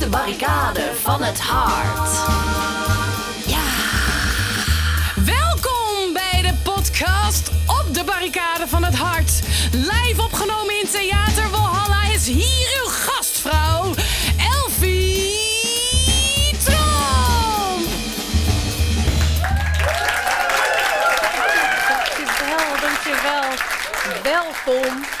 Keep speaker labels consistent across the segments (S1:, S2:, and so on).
S1: de barricade van het hart. Ja.
S2: Welkom bij de podcast Op de Barricade van het Hart. Live opgenomen in Theater Walhalla is hier uw gastvrouw, Elfie Tromp.
S3: Dankjewel, dankjewel. Welkom.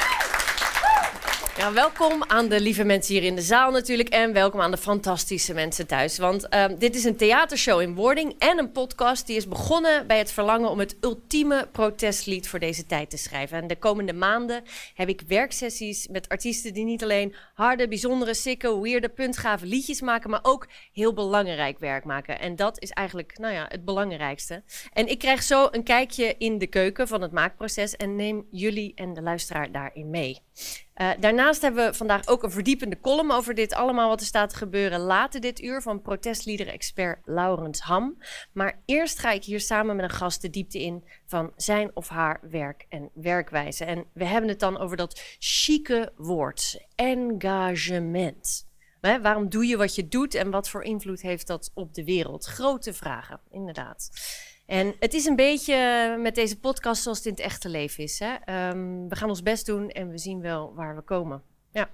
S3: Ja, welkom aan de lieve mensen hier in de zaal natuurlijk. En welkom aan de fantastische mensen thuis. Want ehm, dit is een theatershow in wording en een podcast die is begonnen bij het verlangen om het ultieme protestlied voor deze tijd te schrijven. En de komende maanden heb ik werksessies met artiesten die niet alleen harde, bijzondere, sikke, weirde, puntgave liedjes maken, maar ook heel belangrijk werk maken. En dat is eigenlijk, nou ja, het belangrijkste. En ik krijg zo een kijkje in de keuken van het maakproces en neem jullie en de luisteraar daarin mee. Uh, daarnaast hebben we vandaag ook een verdiepende column over dit allemaal wat er staat te gebeuren later dit uur van protestlieder-expert Laurens Ham. Maar eerst ga ik hier samen met een gast de diepte in van zijn of haar werk en werkwijze. En we hebben het dan over dat chique woord, engagement. Waarom doe je wat je doet en wat voor invloed heeft dat op de wereld? Grote vragen, inderdaad. En het is een beetje met deze podcast zoals het in het echte leven is. Hè? Um, we gaan ons best doen en we zien wel waar we komen. Ja,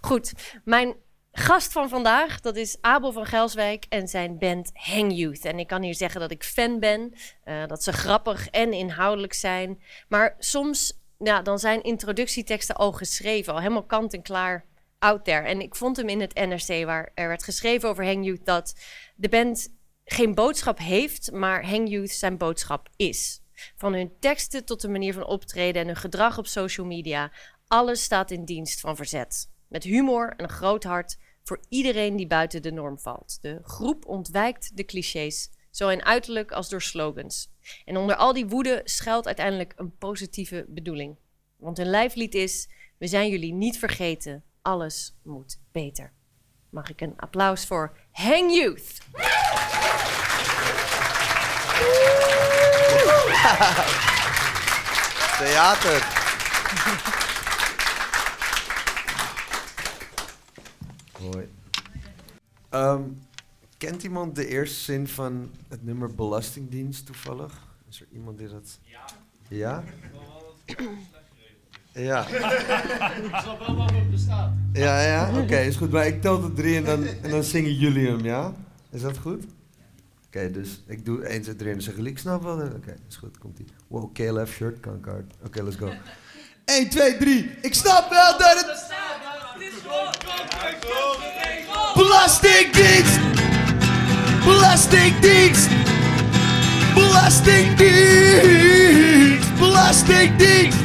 S3: goed. Mijn gast van vandaag, dat is Abel van Gelswijk en zijn band Hang Youth. En ik kan hier zeggen dat ik fan ben, uh, dat ze grappig en inhoudelijk zijn. Maar soms, ja, dan zijn introductieteksten al geschreven, al helemaal kant en klaar out there. En ik vond hem in het NRC, waar er werd geschreven over Hang Youth, dat de band geen boodschap heeft, maar Hang Youth zijn boodschap is. Van hun teksten tot de manier van optreden en hun gedrag op social media. Alles staat in dienst van verzet. Met humor en een groot hart voor iedereen die buiten de norm valt. De groep ontwijkt de clichés, zo in uiterlijk als door slogans. En onder al die woede schuilt uiteindelijk een positieve bedoeling. Want hun lijflied is: We zijn jullie niet vergeten, alles moet beter. Mag ik een applaus voor Hang Youth?
S4: Theater. Hoi. Um, kent iemand de eerste zin van het nummer Belastingdienst toevallig? Is er iemand die dat... Ja. Ja? Ja.
S5: Ik snap wel waar het bestaat.
S4: Ja, ja, oké, okay, is goed. Maar ik tel tot drie en dan, en dan zingen jullie hem, ja? Is dat goed? Oké, okay, dus ik doe 1, 2, 3 en jullie, ik snap wel. Oké, okay, is goed, komt ie. Wow, KLF shirt, kankard. Oké, okay, let's go. 1, 2, 3. Ik snap wel dat het... Belastingdienst! Belastingdienst! Belastingdienst! Belastingdienst!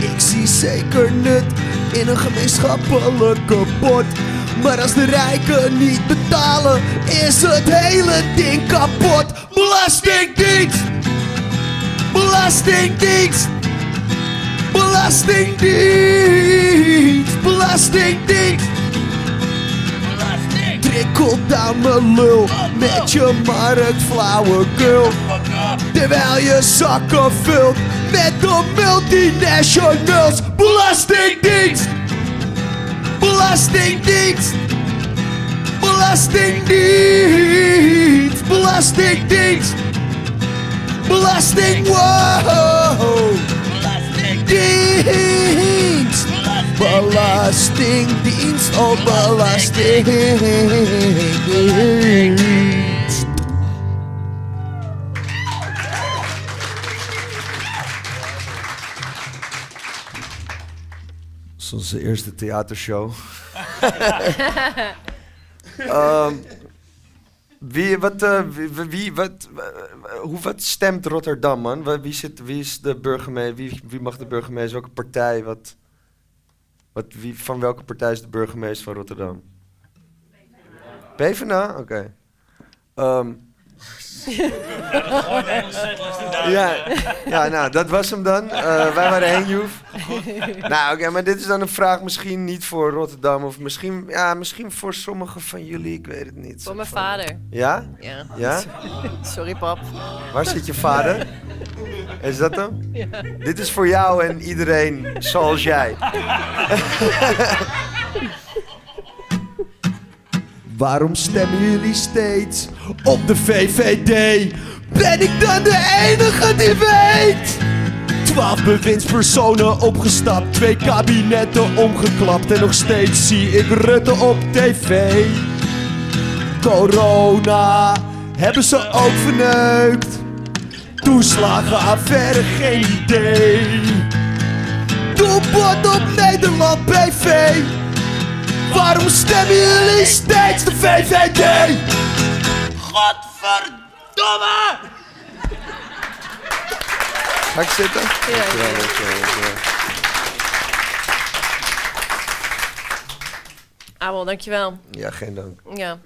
S4: Ik zie zeker nut in een gemeenschappelijke pot. Maar als de rijken niet betalen, is het hele ding kapot. Belastingdienst! Belastingdienst! Belastingdienst! Belastingdienst! Trickle down mijn lul met je marktflauwekul. Terwijl je zakken vult met de multinationals. Belastingdienst! Belastingdienst! Belastingdienst! Belastingdienst! Belasting! Dienst! Belastingdienst, oh belastingdienst. Is onze eerste theatershow. um, wie, wat, uh, wie, wie, wat, uh, hoe, wat stemt Rotterdam, man? Wie, zit, wie is de burgemeester? Wie, wie mag de burgemeester? Welke partij? Wat, wat, wie, van welke partij is de burgemeester van Rotterdam? PvdA. PvdA? Oké. Okay. Um, ja, ja, nou, dat was hem dan. Uh, wij waren Henjoef. nou, oké, okay, maar dit is dan een vraag misschien niet voor Rotterdam. Of misschien, ja, misschien voor sommigen van jullie, ik weet het niet.
S3: Voor mijn vader.
S4: Ja?
S3: Ja.
S4: ja?
S3: Sorry, pap.
S4: Waar zit je vader? Is dat hem? Ja. Dit is voor jou en iedereen zoals jij. Waarom stemmen jullie steeds op de VVD? Ben ik dan de enige die weet? Twaalf bewindspersonen opgestapt, twee kabinetten omgeklapt en nog steeds zie ik Rutte op tv. Corona hebben ze ook verneukt. Toeslagenaffaire, geen idee. Doelbord op Nederland BV. Waarom stemmen jullie steeds de VVD? Godverdomme! Ga ik zitten?
S3: Ja,
S4: Dankjewel,
S3: ja.
S4: dankjewel.
S3: Abel, dankjewel.
S4: Ja, geen dank.
S3: Ja.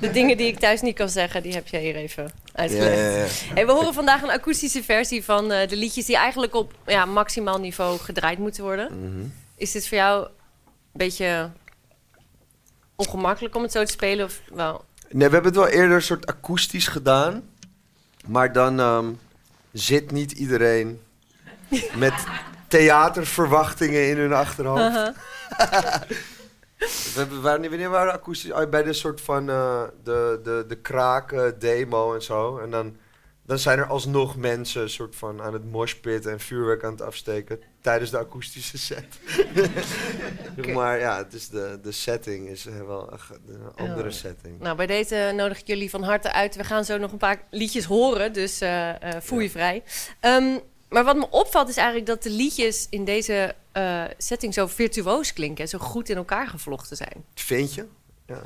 S3: De dingen die ik thuis niet kan zeggen, die heb jij hier even
S4: Ja,
S3: uitgelegd.
S4: ja, ja.
S3: Hey, we horen vandaag een akoestische versie van eh, de liedjes die eigenlijk op ja, maximaal niveau gedraaid moeten worden.
S4: Mhm.
S3: Is dit voor jou beetje ongemakkelijk om het zo te spelen? Of wel?
S4: Nee, we hebben het wel eerder een soort akoestisch gedaan. Maar dan ehm, zit niet iedereen met theaterverwachtingen in hun achterhoofd.
S3: Haha.
S4: We hebben, wanneer, wanneer waren we akoestisch? Oh, bij de soort van eh, de, de, de kraken demo en zo. En dan, dan zijn er alsnog mensen soort van aan het moshpitten en vuurwerk aan het afsteken tijdens de akoestische set. Maar ja, het is de, de setting is eh, wel een, andere
S3: Oh.
S4: setting.
S3: Nou, bij deze nodig ik jullie van harte uit. We gaan zo nog een paar liedjes horen, dus eh, voel je vrij. Ehm, maar wat me opvalt is eigenlijk dat de liedjes in deze setting zo virtuoos klinken en zo goed in elkaar gevlochten zijn.
S4: Vind je? Ja,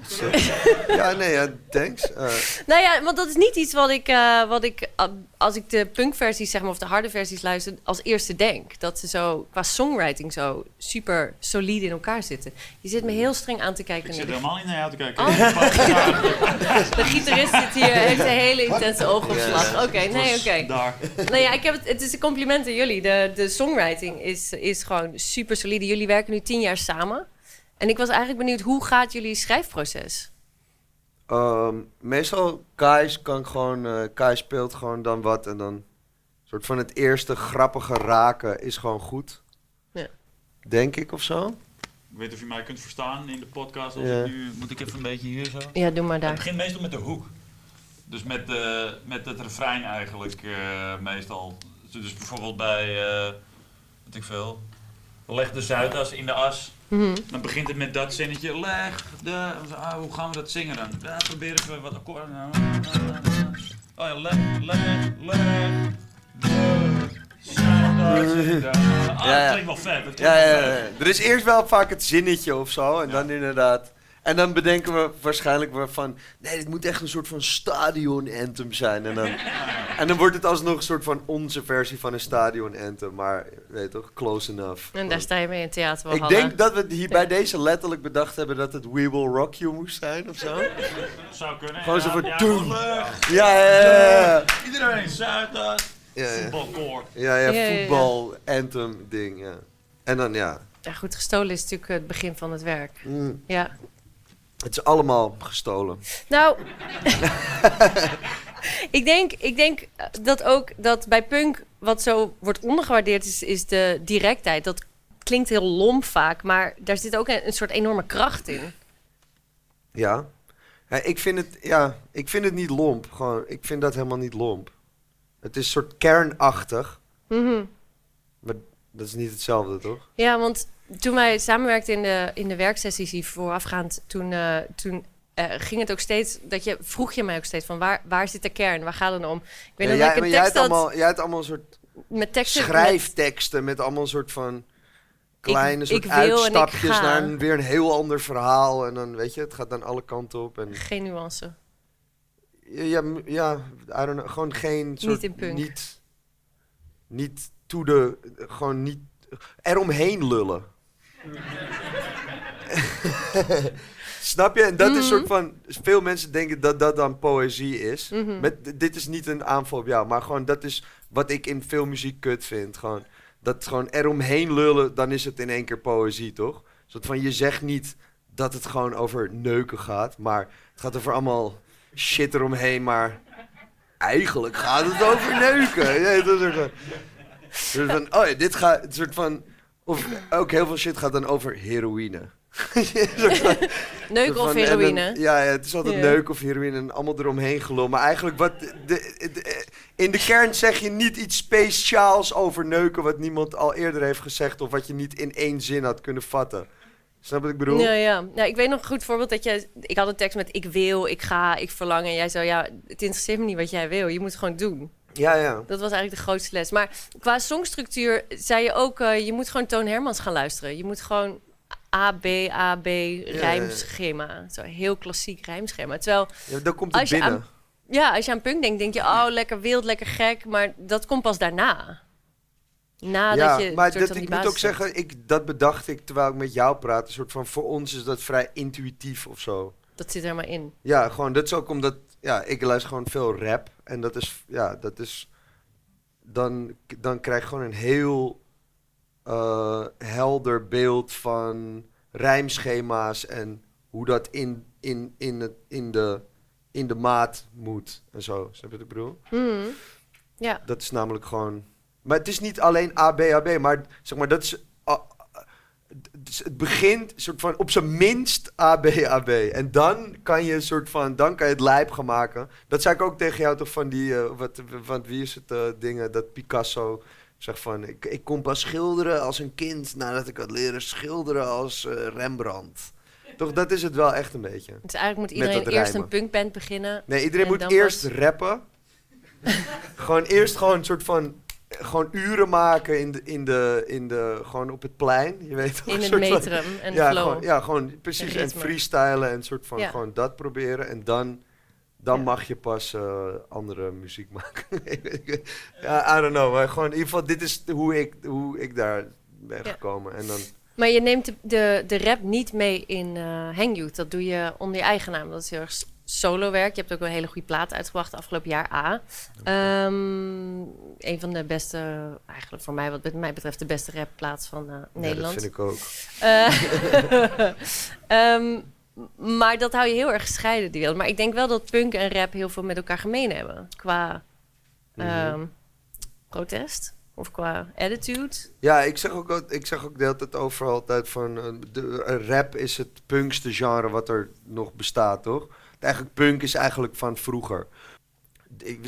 S4: ja nee, ja, thanks. Eh,
S3: Nou ja, want dat is niet iets wat ik, eh, wat ik ah, als ik de punkversies zeg maar, of de harde versies luister, als eerste denk. Dat ze zo qua songwriting zo super solide in elkaar zitten. Je zit me heel streng aan te kijken.
S5: Ik
S3: naar
S5: zit helemaal niet naar jou te kijken.
S3: Oh. de gitarist zit hier, heeft een hele intense oogopslag. Oké, nee, oké. Nou ja, ik heb het, het is een compliment aan jullie. De, de songwriting is, is gewoon super solide. Jullie werken nu tien jaar samen. En ik was eigenlijk benieuwd, hoe gaat jullie schrijfproces?
S4: ehm, meestal, Kai kan gewoon, eh Kai speelt gewoon dan wat en dan soort van het eerste grappige raken is gewoon goed.
S3: Ja.
S4: Denk ik of zo.
S5: Ik weet niet of je mij kunt verstaan in de podcast. Ik nu, moet ik even een beetje hier zo?
S3: Ja, doe maar
S5: Het
S3: daar.
S5: begint meestal met de hoek. Dus met, eh, met het refrein eigenlijk eh, meestal. Dus bijvoorbeeld bij, eh wat ik veel, leg de Zuidas in de as.
S3: Mhm.
S5: Dan begint het met dat zinnetje. Leg de. Ah, hoe gaan we dat zingen dan? Ja, proberen we wat akkoorden. Oh ja, leg, leg, leg. De. Ah,
S4: Ja, ja.
S5: dat klinkt wel vet.
S4: Ja, ja, ja. Er is eerst wel vaak het zinnetje of zo en dan inderdaad. En dan bedenken we waarschijnlijk weer van, nee, dit moet echt een soort van stadion anthem zijn. En dan, en dan wordt het alsnog een soort van onze versie van een stadion anthem, maar weet toch, close enough.
S3: En daar sta je mee in theater
S4: Ik denk dat we hier bij deze letterlijk bedacht hebben dat het We Will Rock You moest zijn of zo.
S5: Zou kunnen.
S4: Gewoon zo van
S5: Ja,
S4: doen. Ja, ja, ja, ja.
S5: Iedereen Zuidas.
S4: Ja, ja.
S5: Voetbalkoor.
S4: Ja, ja,
S3: Ja, ja, ja.
S4: voetbal, anthem ding, ja. En dan, ja.
S3: Ja, goed, gestolen is natuurlijk het begin van het werk.
S4: Mm,
S3: Ja.
S4: Het is allemaal gestolen.
S3: Nou, ik, denk, ik denk dat ook dat bij punk wat zo wordt ondergewaardeerd is, is de directheid. Dat klinkt heel lomp vaak, maar daar zit ook een, een soort enorme kracht in.
S4: Ja. ja. ik, vind het, ja, ik vind het niet lomp. Gewoon, ik vind dat helemaal niet lomp. Het is een soort kernachtig.
S3: Mhm.
S4: Maar dat is niet hetzelfde, toch?
S3: Ja, want toen wij samenwerkten in de, in de werksessies hier voorafgaand, toen, eh, toen eh, ging het ook steeds, dat je, vroeg je mij ook steeds van waar, waar zit de kern, waar gaat het om? Ik weet
S4: Ja,
S3: nog
S4: jij,
S3: dat ik een
S4: jij,
S3: tekst
S4: hebt
S3: had
S4: allemaal, jij hebt allemaal een soort
S3: met teksten... met-
S4: schrijfteksten met allemaal een soort van kleine
S3: Ik-
S4: soort
S3: ik
S4: uitstapjes naar een, weer een heel ander verhaal. En dan, weet je, het gaat dan alle kanten op. En
S3: Geen nuance.
S4: ja, ja I don't know, gewoon geen soort...
S3: in punk.
S4: Niet, niet to de... Gewoon niet... Eromheen lullen. Snap je? En dat is
S3: Mhm.
S4: soort van... Veel mensen denken dat dat dan poëzie is.
S3: Mhm.
S4: Met, dit is niet een aanval op jou, maar gewoon dat is wat ik in veel muziek kut vind. Gewoon, dat gewoon eromheen lullen, dan is het in één keer poëzie, toch? Soort van, je zegt niet dat het gewoon over neuken gaat, maar het gaat over allemaal shit eromheen, maar eigenlijk gaat het over neuken. Ja, dat is een soort van, soort van, oh ja, dit gaat, een soort van, of ook heel veel shit gaat dan over heroïne.
S3: Neuken of
S4: Van- en dan-
S3: heroïne?
S4: ja, ja, het is altijd
S3: Ja.
S4: neuken of heroïne en allemaal eromheen gelul. Maar eigenlijk, wat de, de- in de kern zeg je niet iets speciaals over neuken... wat niemand al eerder heeft gezegd... of wat je niet in één zin had kunnen vatten. Snap wat ik bedoel?
S3: Ja, ja. ja, ik weet nog een goed voorbeeld dat je... Ik had een tekst met ik wil, ik ga, ik verlang. En jij zo, ja, het interesseert me niet wat jij wil. Je moet het gewoon doen.
S4: Ja, ja.
S3: Dat was eigenlijk de grootste les. Maar qua songstructuur zei je ook... eh, je moet gewoon Toon Hermans gaan luisteren. Je moet gewoon A, B, A, B, rijmschema. Zo heel klassiek rijmschema. Terwijl,
S4: ja dan komt het
S3: Als je
S4: binnen.
S3: aan- ja, als je aan punk denkt, denk je... Oh, lekker wild, lekker gek. Maar dat komt pas daarna. Nadat
S4: ja,
S3: je
S4: maar dat, ik moet ook zeggen, ik, dat bedacht ik terwijl ik met jou praat. Een soort van, voor ons is dat vrij intuïtief of zo.
S3: Dat zit er maar in.
S4: Ja, gewoon, dat is ook omdat, ja, ik luister gewoon veel rap. En dat is, ja, dat is, dan, dan krijg je gewoon een heel eh, helder beeld van rijmschema's en hoe dat in, in, in, het, in, de, in de maat moet en zo. Snap je wat ik bedoel?
S3: Mhm. Ja.
S4: Dat is namelijk gewoon. Maar het is niet alleen ABAB, maar zeg maar dat is. Ah, het begint soort van op zijn minst ABAB. En dan kan je een soort van. Dan kan je het lijp gaan maken. Dat zei ik ook tegen jou toch van die. eh, wat, van wie is het eh, dingen dat Picasso. Zegt van, ik, ik kon pas schilderen als een kind nadat ik had leren schilderen als eh, Rembrandt. Toch, dat is het wel echt een beetje.
S3: Dus eigenlijk moet iedereen eerst
S4: rijmen.
S3: een punkband beginnen.
S4: Nee, iedereen
S3: En
S4: moet eerst rappen. gewoon eerst gewoon een soort van... Gewoon uren maken in de, in de, in de, gewoon op het plein. Je weet?
S3: In
S4: een
S3: het
S4: van-
S3: metrum en
S4: ja,
S3: flow.
S4: gewoon, ja, gewoon precies.
S3: En
S4: freestylen en soort van
S3: Ja.
S4: gewoon dat proberen. En dan, dan
S3: Ja.
S4: mag je pas eh, andere muziek maken. ja, I don't know. Maar gewoon in ieder geval, dit is hoe ik, hoe ik daar ben
S3: Ja.
S4: gekomen. En dan,
S3: Maar je neemt de, de, de rap niet mee in eh Hang Youth. Dat doe je onder je eigen naam. Dat is heel erg solo werk. Je hebt ook een hele goede plaat uitgebracht afgelopen jaar, A. Ehm, een van de beste, eigenlijk voor mij wat mij betreft, de beste rapplaats van eh,
S4: ja,
S3: Nederland.
S4: dat vind ik ook.
S3: Ehm, maar dat hou je heel erg gescheiden, die wereld. Maar ik denk wel dat punk en rap heel veel met elkaar gemeen hebben. Qua
S4: Mhm.
S3: ehm, protest of qua attitude.
S4: Ja, ik zeg ook, ik zeg ook de hele tijd overal altijd van... eh, de, rap is het punkste genre wat er nog bestaat, toch? Eigenlijk punk is eigenlijk van vroeger. Ik,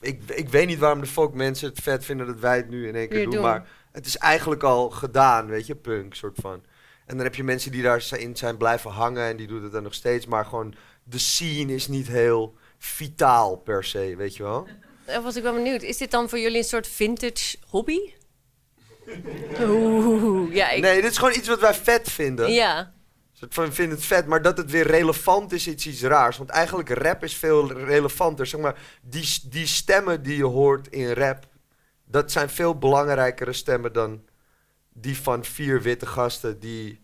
S4: ik, ik weet niet waarom de fuck mensen het vet vinden dat wij het nu in één keer
S3: Weer
S4: doen,
S3: doen.
S4: maar het is eigenlijk al gedaan, weet je, punk, soort van. En dan heb je mensen die daarin zijn blijven hangen en die doen het dan nog steeds, maar gewoon de scene is niet heel vitaal per se, weet je wel?
S3: Daar was ik wel benieuwd. Is dit dan voor jullie een soort vintage hobby? Oeh, ja, ik,
S4: Nee, dit is gewoon iets wat wij vet vinden.
S3: ja.
S4: Van vind het vet, maar dat het weer relevant is, is iets raars. Want eigenlijk rap is veel relevanter. Zeg maar, die, die stemmen die je hoort in rap, dat zijn veel belangrijkere stemmen dan die van vier witte gasten die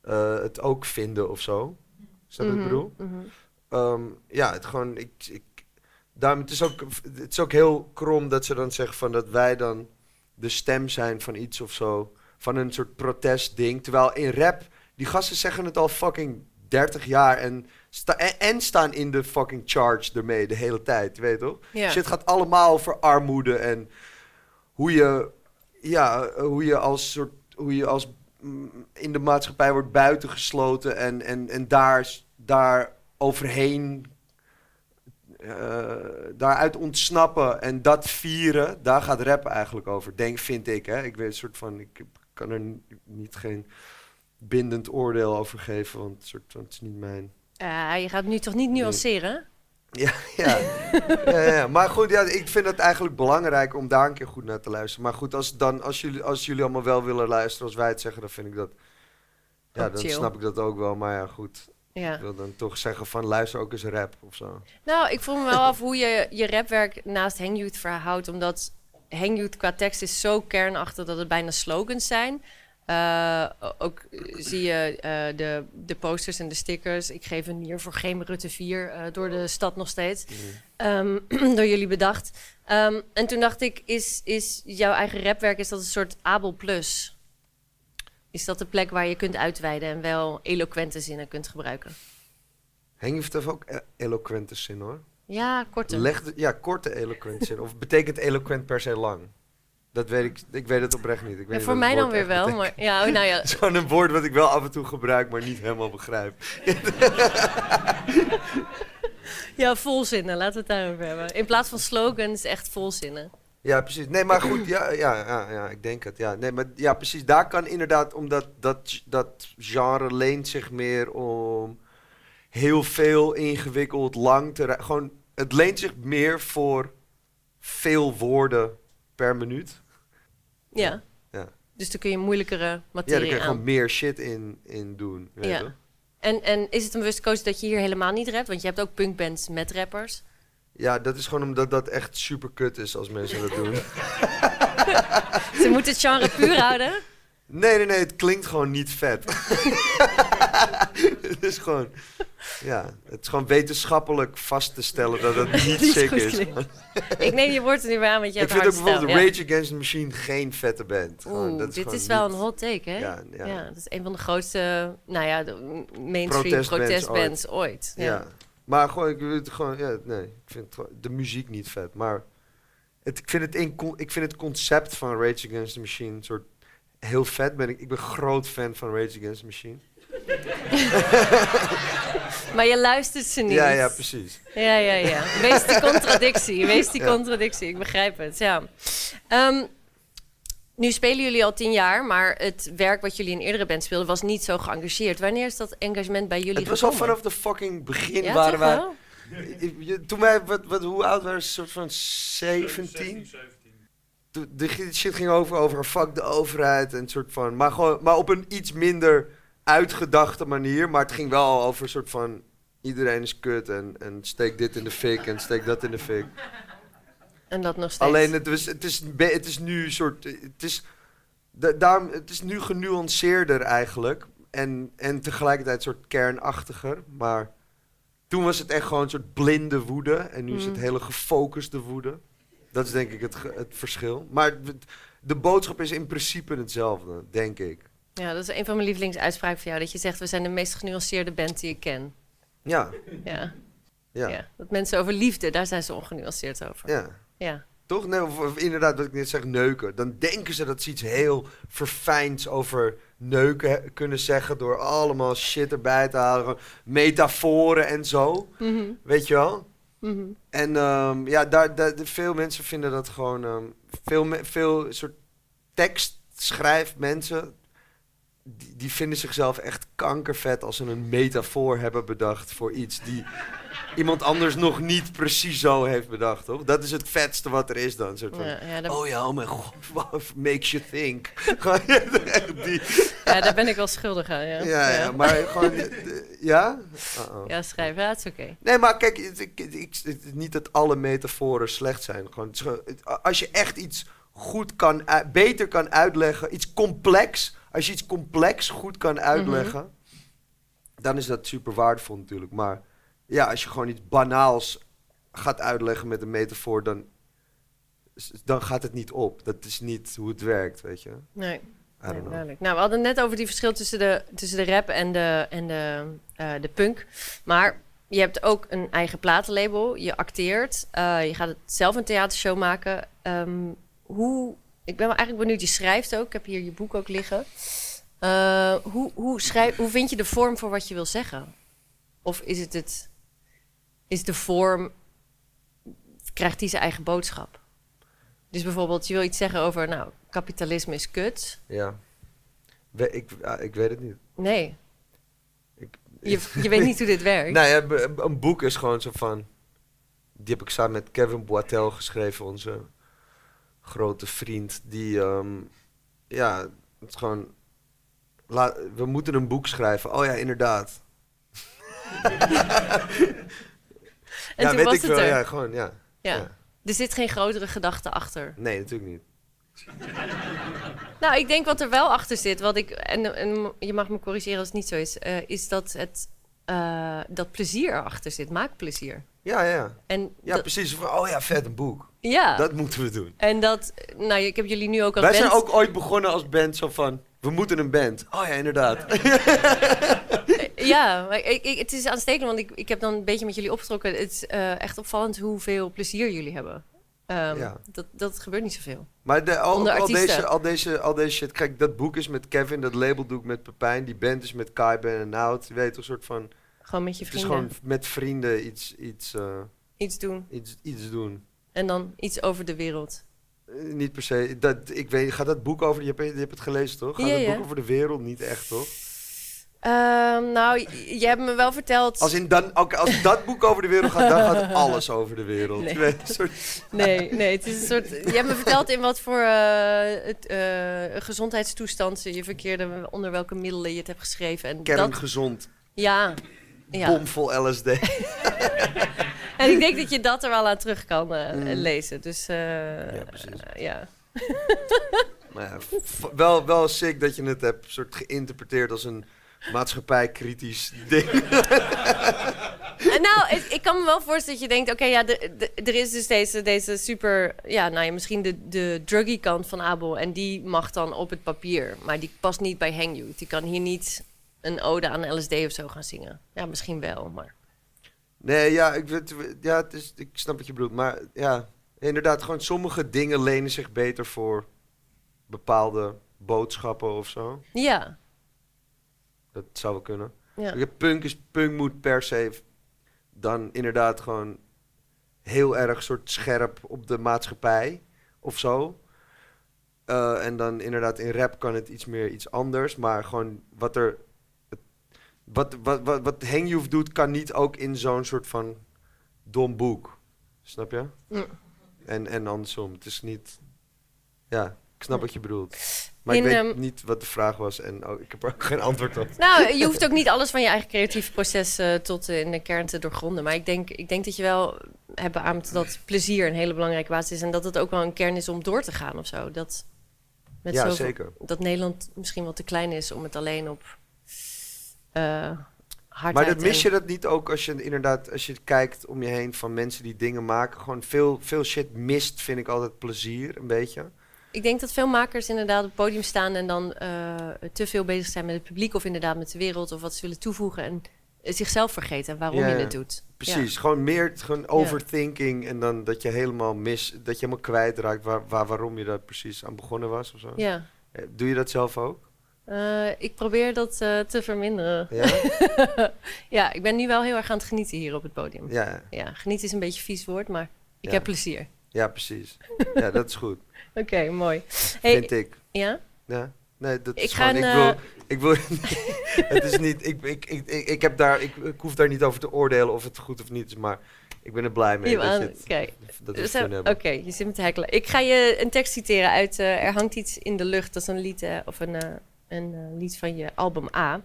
S4: eh, het ook vinden of zo. Snap je wat ik
S3: Mhm,
S4: bedoel?
S3: mhm.
S4: Ehm, ja, het gewoon, ik, ik, daarom, het, is ook, het is ook heel krom dat ze dan zeggen van dat wij dan de stem zijn van iets of zo. Van een soort protestding. Terwijl in rap, die gasten zeggen het al fucking 30 jaar en, sta, en, en staan in de fucking charge ermee de hele tijd, je weet toch?
S3: Ja.
S4: Shit gaat allemaal over armoede en hoe je, ja, hoe je als soort, hoe je als mm, in de maatschappij wordt buitengesloten en, en, en daar, daar overheen, eh, daaruit ontsnappen en dat vieren, daar gaat rap eigenlijk over, denk, vind ik. Hè? Ik weet een soort van, ik kan er niet geen bindend oordeel over geven, want het, soort het is niet mijn...
S3: Eh, je gaat nu toch niet nuanceren?
S4: Ja, ja. ja, ja. Maar goed, ja, ik vind het eigenlijk belangrijk om daar een keer goed naar te luisteren. Maar goed, als, dan, als, jullie, als jullie allemaal wel willen luisteren als wij het zeggen, dan vind ik dat... Ja,
S3: Ook
S4: dan
S3: chill.
S4: snap ik dat ook wel. Maar ja, goed.
S3: Ja.
S4: Ik wil dan toch zeggen van luister ook eens rap of zo.
S3: Nou, ik vroeg me wel af hoe je je rapwerk naast Hang Youth verhoudt. Omdat Hang Youth qua tekst is zo kernachtig dat het bijna slogans zijn. Eh, ook zie je eh, de, de posters en de stickers. Ik geef een nier voor geen Rutte 4 eh, door de stad nog steeds. Ehm, door jullie bedacht. Ehm, en toen dacht ik, is, is jouw eigen rapwerk is dat een soort Abel Plus? Is dat de plek waar je kunt uitweiden en wel eloquente zinnen kunt gebruiken?
S4: Henk heeft even ook e- eloquente zin hoor.
S3: Ja, korte.
S4: Leg de, ja, korte eloquente zin. Of betekent eloquent per se lang? Dat weet ik, ik weet het oprecht niet. Ik weet
S3: Ja, voor mij dan weer wel.
S4: betekent.
S3: Maar, ja, oh, nou ja,
S4: gewoon een woord wat ik wel af en toe gebruik, maar niet helemaal begrijp.
S3: ja, volzinnen. Laten we het daarover hebben. In plaats van slogans, echt volzinnen.
S4: Ja, precies. Nee, maar goed, ja, ja, ja, ja ik denk het. Ja, nee, maar ja, precies. Daar kan inderdaad, omdat dat, dat genre leent zich meer om heel veel ingewikkeld, lang te Gewoon, het leent zich meer voor veel woorden per minuut.
S3: Ja.
S4: Ja.
S3: Dus dan kun je moeilijkere
S4: Ja,
S3: materie
S4: daar kan je
S3: aan.
S4: gewoon meer shit in, in doen. Weet
S3: Ja.
S4: je?
S3: En, en is het een bewuste keuze dat je hier helemaal niet rapt? Want je hebt ook punkbands met rappers.
S4: ja, dat is gewoon omdat dat echt super kut is als mensen dat doen.
S3: Ze moeten het genre puur houden.
S4: Nee, nee, nee, het klinkt gewoon niet vet. het is gewoon, ja, het is gewoon wetenschappelijk vast te stellen dat het niet sick is.
S3: Ik neem je woord er nu aan, want je
S4: Ik
S3: hebt
S4: vind ook bijvoorbeeld Rage Against the Machine geen vette band. Gewoon,
S3: Oeh,
S4: dat is
S3: dit is wel
S4: niet-
S3: een hot take, hè?
S4: Ja,
S3: Ja,
S4: ja.
S3: dat is een van de grootste, nou ja, de mainstream
S4: Protestbands
S3: ooit.
S4: Ja. Maar gewoon, ik het gewoon, ja, nee, ik vind het de muziek niet vet. Maar het, ik, vind het in, ik vind het concept van Rage Against the Machine soort heel vet. Ben ik, ik ben groot fan van Rage Against the Machine.
S3: Maar je luistert ze niet.
S4: Ja, ja, precies.
S3: Ja, ja, ja. Wees die contradictie. Wees die
S4: Ja.
S3: contradictie. Ik begrijp het, ja. Ehm, nu spelen jullie al tien jaar, maar het werk wat jullie in eerdere bands speelden was niet zo geëngageerd. Wanneer is dat engagement bij jullie
S4: Het was al vanaf de fucking begin
S3: ja,
S4: waren wij... Toen wij, wat, wat, hoe oud waren we? Een soort van 17? Toen- De gi- shit ging over, over fuck de overheid en soort van... Maar, gewoon, maar op een iets minder uitgedachte manier. Maar het ging wel over een soort van... Iedereen is kut en, en steek dit in de fik en steek dat in de fik.
S3: En dat nog steeds.
S4: Alleen het, was, het, is, het is nu een soort... Het is, da- daarom, het is nu genuanceerder eigenlijk. En, en tegelijkertijd een soort kernachtiger. Maar toen was het echt gewoon een soort blinde woede. En nu is het
S3: Mm.
S4: hele gefocuste woede. Dat is denk ik het, het verschil. Maar de boodschap is in principe hetzelfde, denk ik.
S3: Ja, dat is een van mijn lievelingsuitspraken van jou. Dat je zegt, we zijn de meest genuanceerde band die ik ken.
S4: Ja,
S3: Ja.
S4: ja,
S3: ja.
S4: ja.
S3: Dat mensen over liefde, daar zijn ze ongenuanceerd over. Ja.
S4: Toch? Nee, of, of inderdaad, wat ik net zeg, neuken. Dan denken ze dat ze iets heel verfijns over neuken kunnen zeggen... door allemaal shit erbij te halen. Metaforen en zo.
S3: Mhm,
S4: Weet je wel?
S3: mhm.
S4: En ehm, ja, daar, daar, de- veel mensen vinden dat gewoon... ehm, veel, veel soort tekstschrijfmensen... Die, die vinden zichzelf echt kankervet als ze een metafoor hebben bedacht voor iets die iemand anders nog niet precies zo heeft bedacht, toch? Dat is het vetste wat er is dan. Soort van,
S3: Ja, ja, daar,
S4: Oh ja, oh mijn god, what makes you think? Die,
S3: ja, daar ben ik wel schuldig aan. Ja,
S4: ja, ja, maar gewoon, ja?
S3: Ja, schrijven, ja, het is oké.
S4: Nee, maar kijk, ik, niet dat alle metaforen slecht zijn. Gewoon, als je echt iets goed kan, beter kan uitleggen, iets complex, als je iets complex goed kan uitleggen, dan is dat super waardevol natuurlijk. Maar ja, als je gewoon iets banaals gaat uitleggen met een metafoor, dan, dan gaat het niet op. Dat is niet hoe het werkt, weet je.
S3: Nee. Nee, duidelijk. Nou, we hadden het net over die verschil tussen de, tussen de rap en de, en de, eh, de punk. Maar je hebt ook een eigen platenlabel. Je acteert. eh, je gaat het zelf een theatershow maken. Ehm, hoe, ik ben wel eigenlijk benieuwd. Je schrijft ook. Ik heb hier je boek ook liggen. Eh, hoe, hoe, schrijf, hoe vind je de vorm voor wat je wil zeggen? Of is het, het is de vorm, krijgt die zijn eigen boodschap? Dus bijvoorbeeld, je wil iets zeggen over, nou, kapitalisme is kut.
S4: Ja. We- ik, ah, ik weet het niet.
S3: Nee.
S4: Ik-
S3: Je, je weet niet hoe dit werkt.
S4: Nou ja, een boek is gewoon zo van. Die heb ik samen met Kevin Boitel geschreven, onze grote vriend. Die, ehm, ja, het gewoon. we moeten een boek schrijven. Oh ja, inderdaad.
S3: en
S4: ja,
S3: toen
S4: weet
S3: was
S4: ik
S3: het
S4: wel.
S3: er.
S4: Ja, gewoon, ja.
S3: Ja.
S4: ja.
S3: Er zit geen grotere gedachte achter.
S4: Nee, natuurlijk niet.
S3: Nou, ik denk wat er wel achter zit, wat ik, en, en je mag me corrigeren als het niet zo is, eh, is dat het eh, dat plezier erachter zit, maakplezier.
S4: Ja, ja.
S3: En
S4: Ja,
S3: dat-
S4: precies. Van, oh ja, vet, een boek.
S3: ja.
S4: Dat moeten we doen.
S3: en dat, nou, ik heb jullie nu ook als
S4: Wij zijn ook ooit begonnen als band zo van. We moeten een band. Oh ja, inderdaad.
S3: Ja, maar ik, ik, het is aanstekelijk, want ik, ik heb dan een beetje met jullie opgetrokken. Het is eh, echt opvallend hoeveel plezier jullie hebben. Ehm,
S4: Ja.
S3: dat, dat gebeurt niet zoveel.
S4: Maar de, al,
S3: Onder
S4: al, deze, al, deze, al deze shit. Kijk, dat boek is met Kevin, dat label doe ik met Pepijn. Die band is met Kai, Ben en Nout. Je weet een soort van...
S3: Gewoon met je
S4: Het is
S3: vrienden
S4: gewoon met vrienden iets, iets, eh,
S3: iets doen.
S4: iets, iets doen.
S3: En dan iets over de wereld.
S4: Eh, niet per se. Dat, ik weet, gaat dat boek over... Je hebt, je hebt het gelezen, toch? Gaat
S3: Ja,
S4: dat
S3: ja.
S4: boek over de wereld niet echt, toch?
S3: Ehm, nou, je hebt me wel verteld...
S4: Als, in dan, als dat boek over de wereld gaat, dan gaat alles over de wereld.
S3: Nee.
S4: Soort,
S3: Nee, nee, het is een soort... Je hebt me verteld in wat voor het, eh, gezondheidstoestand je verkeerde... onder welke middelen je het hebt geschreven. En dat,
S4: kerngezond,
S3: ja, ja.
S4: bomvol LSD.
S3: En ik denk dat je dat er wel aan terug kan eh,
S4: Mm.
S3: lezen. Dus eh,
S4: Ja, precies.
S3: eh, ja.
S4: Maar ja, wel, wel sick dat je het hebt soort geïnterpreteerd als een maatschappijkritisch ding.
S3: En nou, ik, ik kan me wel voorstellen dat je denkt... oké, ja, de- de- er is dus deze, deze super... ja, nou ja, misschien de, de druggy kant van Abel... en die mag dan op het papier. Maar die past niet bij Hang You. Die kan hier niet een ode aan LSD of zo gaan zingen. Ja, misschien wel, maar...
S4: Nee, ja, ik, weet, ja het is, ik snap wat je bedoelt. Maar ja, inderdaad, gewoon sommige dingen lenen zich beter voor bepaalde boodschappen of zo.
S3: Ja,
S4: Dat zou wel kunnen.
S3: ja.
S4: Punk, is, punk moet per se dan inderdaad gewoon heel erg soort scherp op de maatschappij of zo. Eh, en dan inderdaad in rap kan het iets meer iets anders. Maar gewoon wat er. Wat, wat, wat, Youth doet, kan niet ook in zo'n soort van dom boek. Snap je?
S3: Mm.
S4: En, en andersom. Het is niet. Ja, ik snap wat je bedoelt. Maar
S3: In,
S4: ik weet
S3: ehm,
S4: niet wat de vraag was en oh, ik heb er ook geen antwoord op.
S3: Nou, je hoeft ook niet alles van je eigen creatieve proces eh, tot eh, in de kern te doorgronden. Maar ik denk, ik denk dat je wel hebt beaamd dat plezier een hele belangrijke basis is. En dat het ook wel een kern is om door te gaan of zo. Dat, met
S4: ja,
S3: zoveel-
S4: zeker.
S3: dat Nederland misschien wel te klein is om het alleen op eh hardheid
S4: Maar dat mis je dat niet ook als je inderdaad, als je kijkt om je heen van mensen die dingen maken. Gewoon veel, veel shit mist, vind ik altijd plezier, een beetje.
S3: Ik denk dat veel makers inderdaad op het podium staan en dan eh, te veel bezig zijn met het publiek of inderdaad met de wereld of wat ze willen toevoegen en eh, zichzelf vergeten en waarom je het doet.
S4: Precies, gewoon meer gewoon overthinking en dan dat je helemaal mis, dat je helemaal kwijtraakt waar, waar, waarom je daar precies aan begonnen was of zo.
S3: Ja.
S4: Doe je dat zelf ook?
S3: Eh, ik probeer dat eh, te verminderen.
S4: Ja?
S3: ja, ik ben nu wel heel erg aan het genieten hier op het podium. Ja,
S4: ja,
S3: genieten is een beetje een vies woord, maar ik
S4: Ja.
S3: heb plezier.
S4: ja, precies. Ja, dat is goed,
S3: Oké, mooi. Hey,
S4: vind ik.
S3: ja?
S4: Ja? Nee, dat
S3: Ik
S4: is gewoon, ik wil,
S3: eh,
S4: ik wil, het is niet, ik, ik, ik, ik, ik heb daar, ik, ik hoef daar niet over te oordelen of het goed of niet is, maar ik ben er blij mee dat,
S3: Oké,
S4: dat we
S3: Dus,
S4: het
S3: Oké, je zit me te hekkelen. Ik ga je een tekst citeren uit Er hangt iets in de lucht. Dat is een lied, of een, een eh, lied van je album A.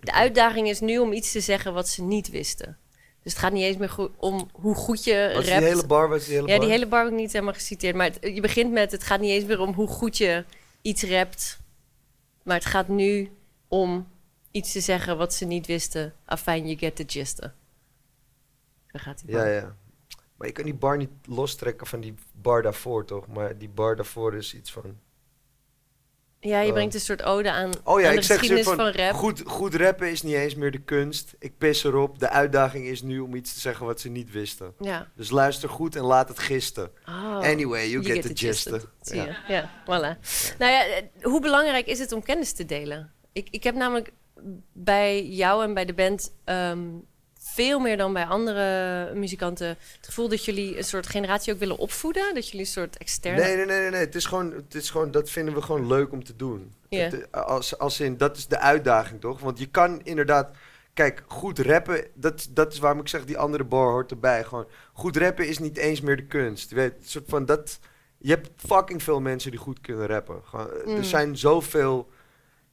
S3: De uitdaging is nu om iets te zeggen wat ze niet wisten. Dus het gaat niet eens meer om hoe goed je
S4: Was die
S3: rapt.
S4: hele bar, was die hele
S3: ja,
S4: bar?
S3: die hele bar heb ik niet helemaal geciteerd. Maar het- je begint met, het gaat niet eens meer om hoe goed je iets rapt. Maar het gaat nu om iets te zeggen wat ze niet wisten. Afijn, you get the gist. Zo gaat die
S4: Ja,
S3: bar.
S4: ja. Maar je kan die bar niet lostrekken van die bar daarvoor, toch? Maar die bar daarvoor is iets van...
S3: Ja, je
S4: Oh.
S3: brengt een soort ode aan,
S4: Oh ja,
S3: aan de
S4: ik zeg
S3: geschiedenis
S4: van,
S3: van, rap.
S4: Goed, goed rappen is niet eens meer de kunst. Ik pis erop. De uitdaging is nu om iets te zeggen wat ze niet wisten.
S3: Ja.
S4: Dus luister goed en laat het gisten.
S3: Oh,
S4: Anyway, you, get, the gist.
S3: Zie
S4: Ja.
S3: Ja, voilà. Nou ja, eh, hoe belangrijk is het om kennis te delen? Ik, ik heb namelijk bij jou en bij de band ehm, veel meer dan bij andere muzikanten het gevoel dat jullie een soort generatie ook willen opvoeden. Dat jullie een soort externe...
S4: Nee, nee, nee, nee, nee. Het is gewoon, het is gewoon, dat vinden we gewoon leuk om te doen. Het, als, als in, dat is de uitdaging, toch? Want je kan inderdaad, kijk, goed rappen, dat, dat is waarom ik zeg, die andere bar hoort erbij. Gewoon, goed rappen is niet eens meer de kunst. Je weet, een soort van dat, je hebt fucking veel mensen die goed kunnen rappen. Gewoon, eh,
S3: Mm.
S4: Er zijn zoveel,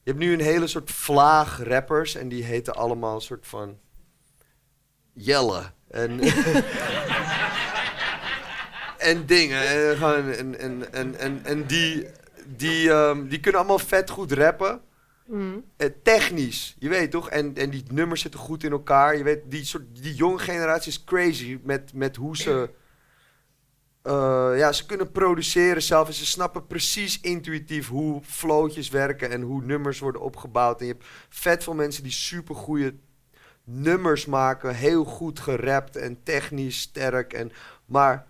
S4: je hebt nu een hele soort vlaag rappers en die heten allemaal een soort van Jelle. En, en dingen. En, gewoon, en, en, en, en, die, die, ehm, die kunnen allemaal vet goed rappen.
S3: Mm.
S4: Eh, technisch, je weet toch? En, en die nummers zitten goed in elkaar. Je weet, die, soort, die jonge generatie is crazy met, met hoe ze... eh, ja, ze kunnen produceren zelf. En ze snappen precies intuïtief hoe flowtjes werken en hoe nummers worden opgebouwd. En je hebt vet veel mensen die super goede nummers maken. Heel goed gerapt en technisch sterk. En, maar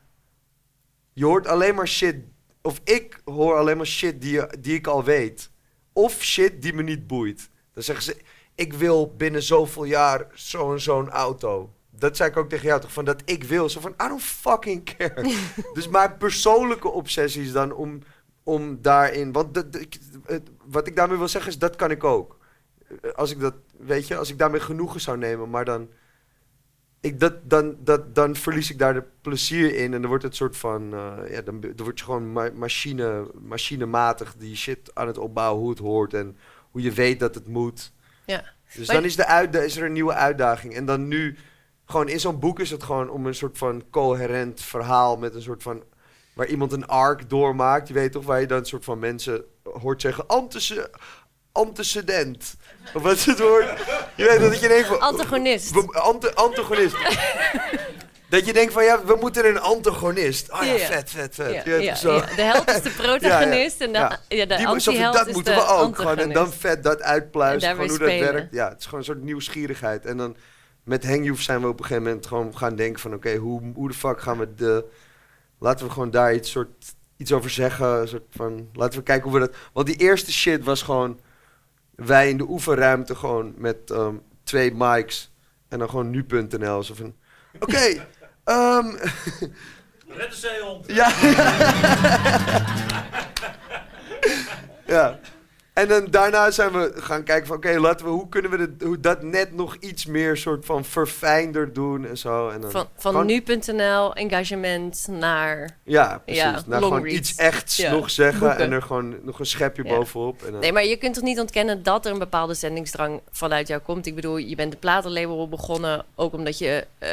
S4: je hoort alleen maar shit. Of ik hoor alleen maar shit die, die ik al weet. Of shit die me niet boeit. Dan zeggen ze, ik wil binnen zoveel jaar zo'n zo'n auto. Dat zei ik ook tegen jou toch, van dat ik wil. Zo van, I don't fucking care. dus mijn persoonlijke obsessie is dan om, om daarin... Want dat- dat- wat ik daarmee wil zeggen is, dat kan ik ook. Als ik dat, weet je, als ik daarmee genoegen zou nemen, maar dan... Ik, dat, dan, dat, dan verlies ik daar de plezier in en dan wordt het soort van... eh, ja, dan, dan word je gewoon ma- machine, machinematig die shit aan het opbouwen, hoe het hoort en hoe je weet dat het moet.
S3: Ja.
S4: Dus
S3: Maar-
S4: dan is, de uit, is er een nieuwe uitdaging. En dan nu, gewoon in zo'n boek is het gewoon om een soort van coherent verhaal met een soort van... Waar iemand een arc doormaakt, je weet toch, waar je dan een soort van mensen hoort zeggen... Antece antecedent. Of wat is het woord? Je weet dat je denkt van...
S3: Antagonist.
S4: Ante- antagonist. dat je denkt van, ja, we moeten een antagonist. Oh ja, vet, vet, vet.
S3: Ja,
S4: zo.
S3: ja. De held is de protagonist en de,
S4: Ja.
S3: de anti-held
S4: dat
S3: is
S4: moeten
S3: de
S4: we ook. Gewoon, en dan vet dat
S3: En
S4: uitpluizen. Gewoon hoe dat werkt. Ja, het is gewoon een soort nieuwsgierigheid. En dan met Hengjoef zijn we op een gegeven moment gewoon gaan denken van... Oké, hoe, hoe de fuck gaan we de... Laten we gewoon daar iets, soort, iets over zeggen. Soort van, laten we kijken hoe we dat... Want die eerste shit was gewoon... Wij in de oefenruimte gewoon met ehm, twee mics. En dan gewoon nu.nl. Zo van... Oké, ehm,
S5: Red de zeehond.
S4: ja. ja. En dan daarna zijn we gaan kijken van oké, laten we hoe kunnen we dit, hoe dat net nog iets meer soort van verfijnder doen en zo. En dan
S3: Van, van
S4: gewoon-
S3: nu.nl engagement naar...
S4: Ja, precies.
S3: Ja, long
S4: gewoon
S3: reads.
S4: iets echts
S3: Ja,
S4: nog zeggen
S3: boeken.
S4: en er gewoon nog een schepje
S3: Ja.
S4: bovenop. En dan,
S3: Nee, maar je kunt toch niet ontkennen dat er een bepaalde zendingsdrang vanuit jou komt. Ik bedoel, je bent de platenlabel begonnen, ook omdat je eh,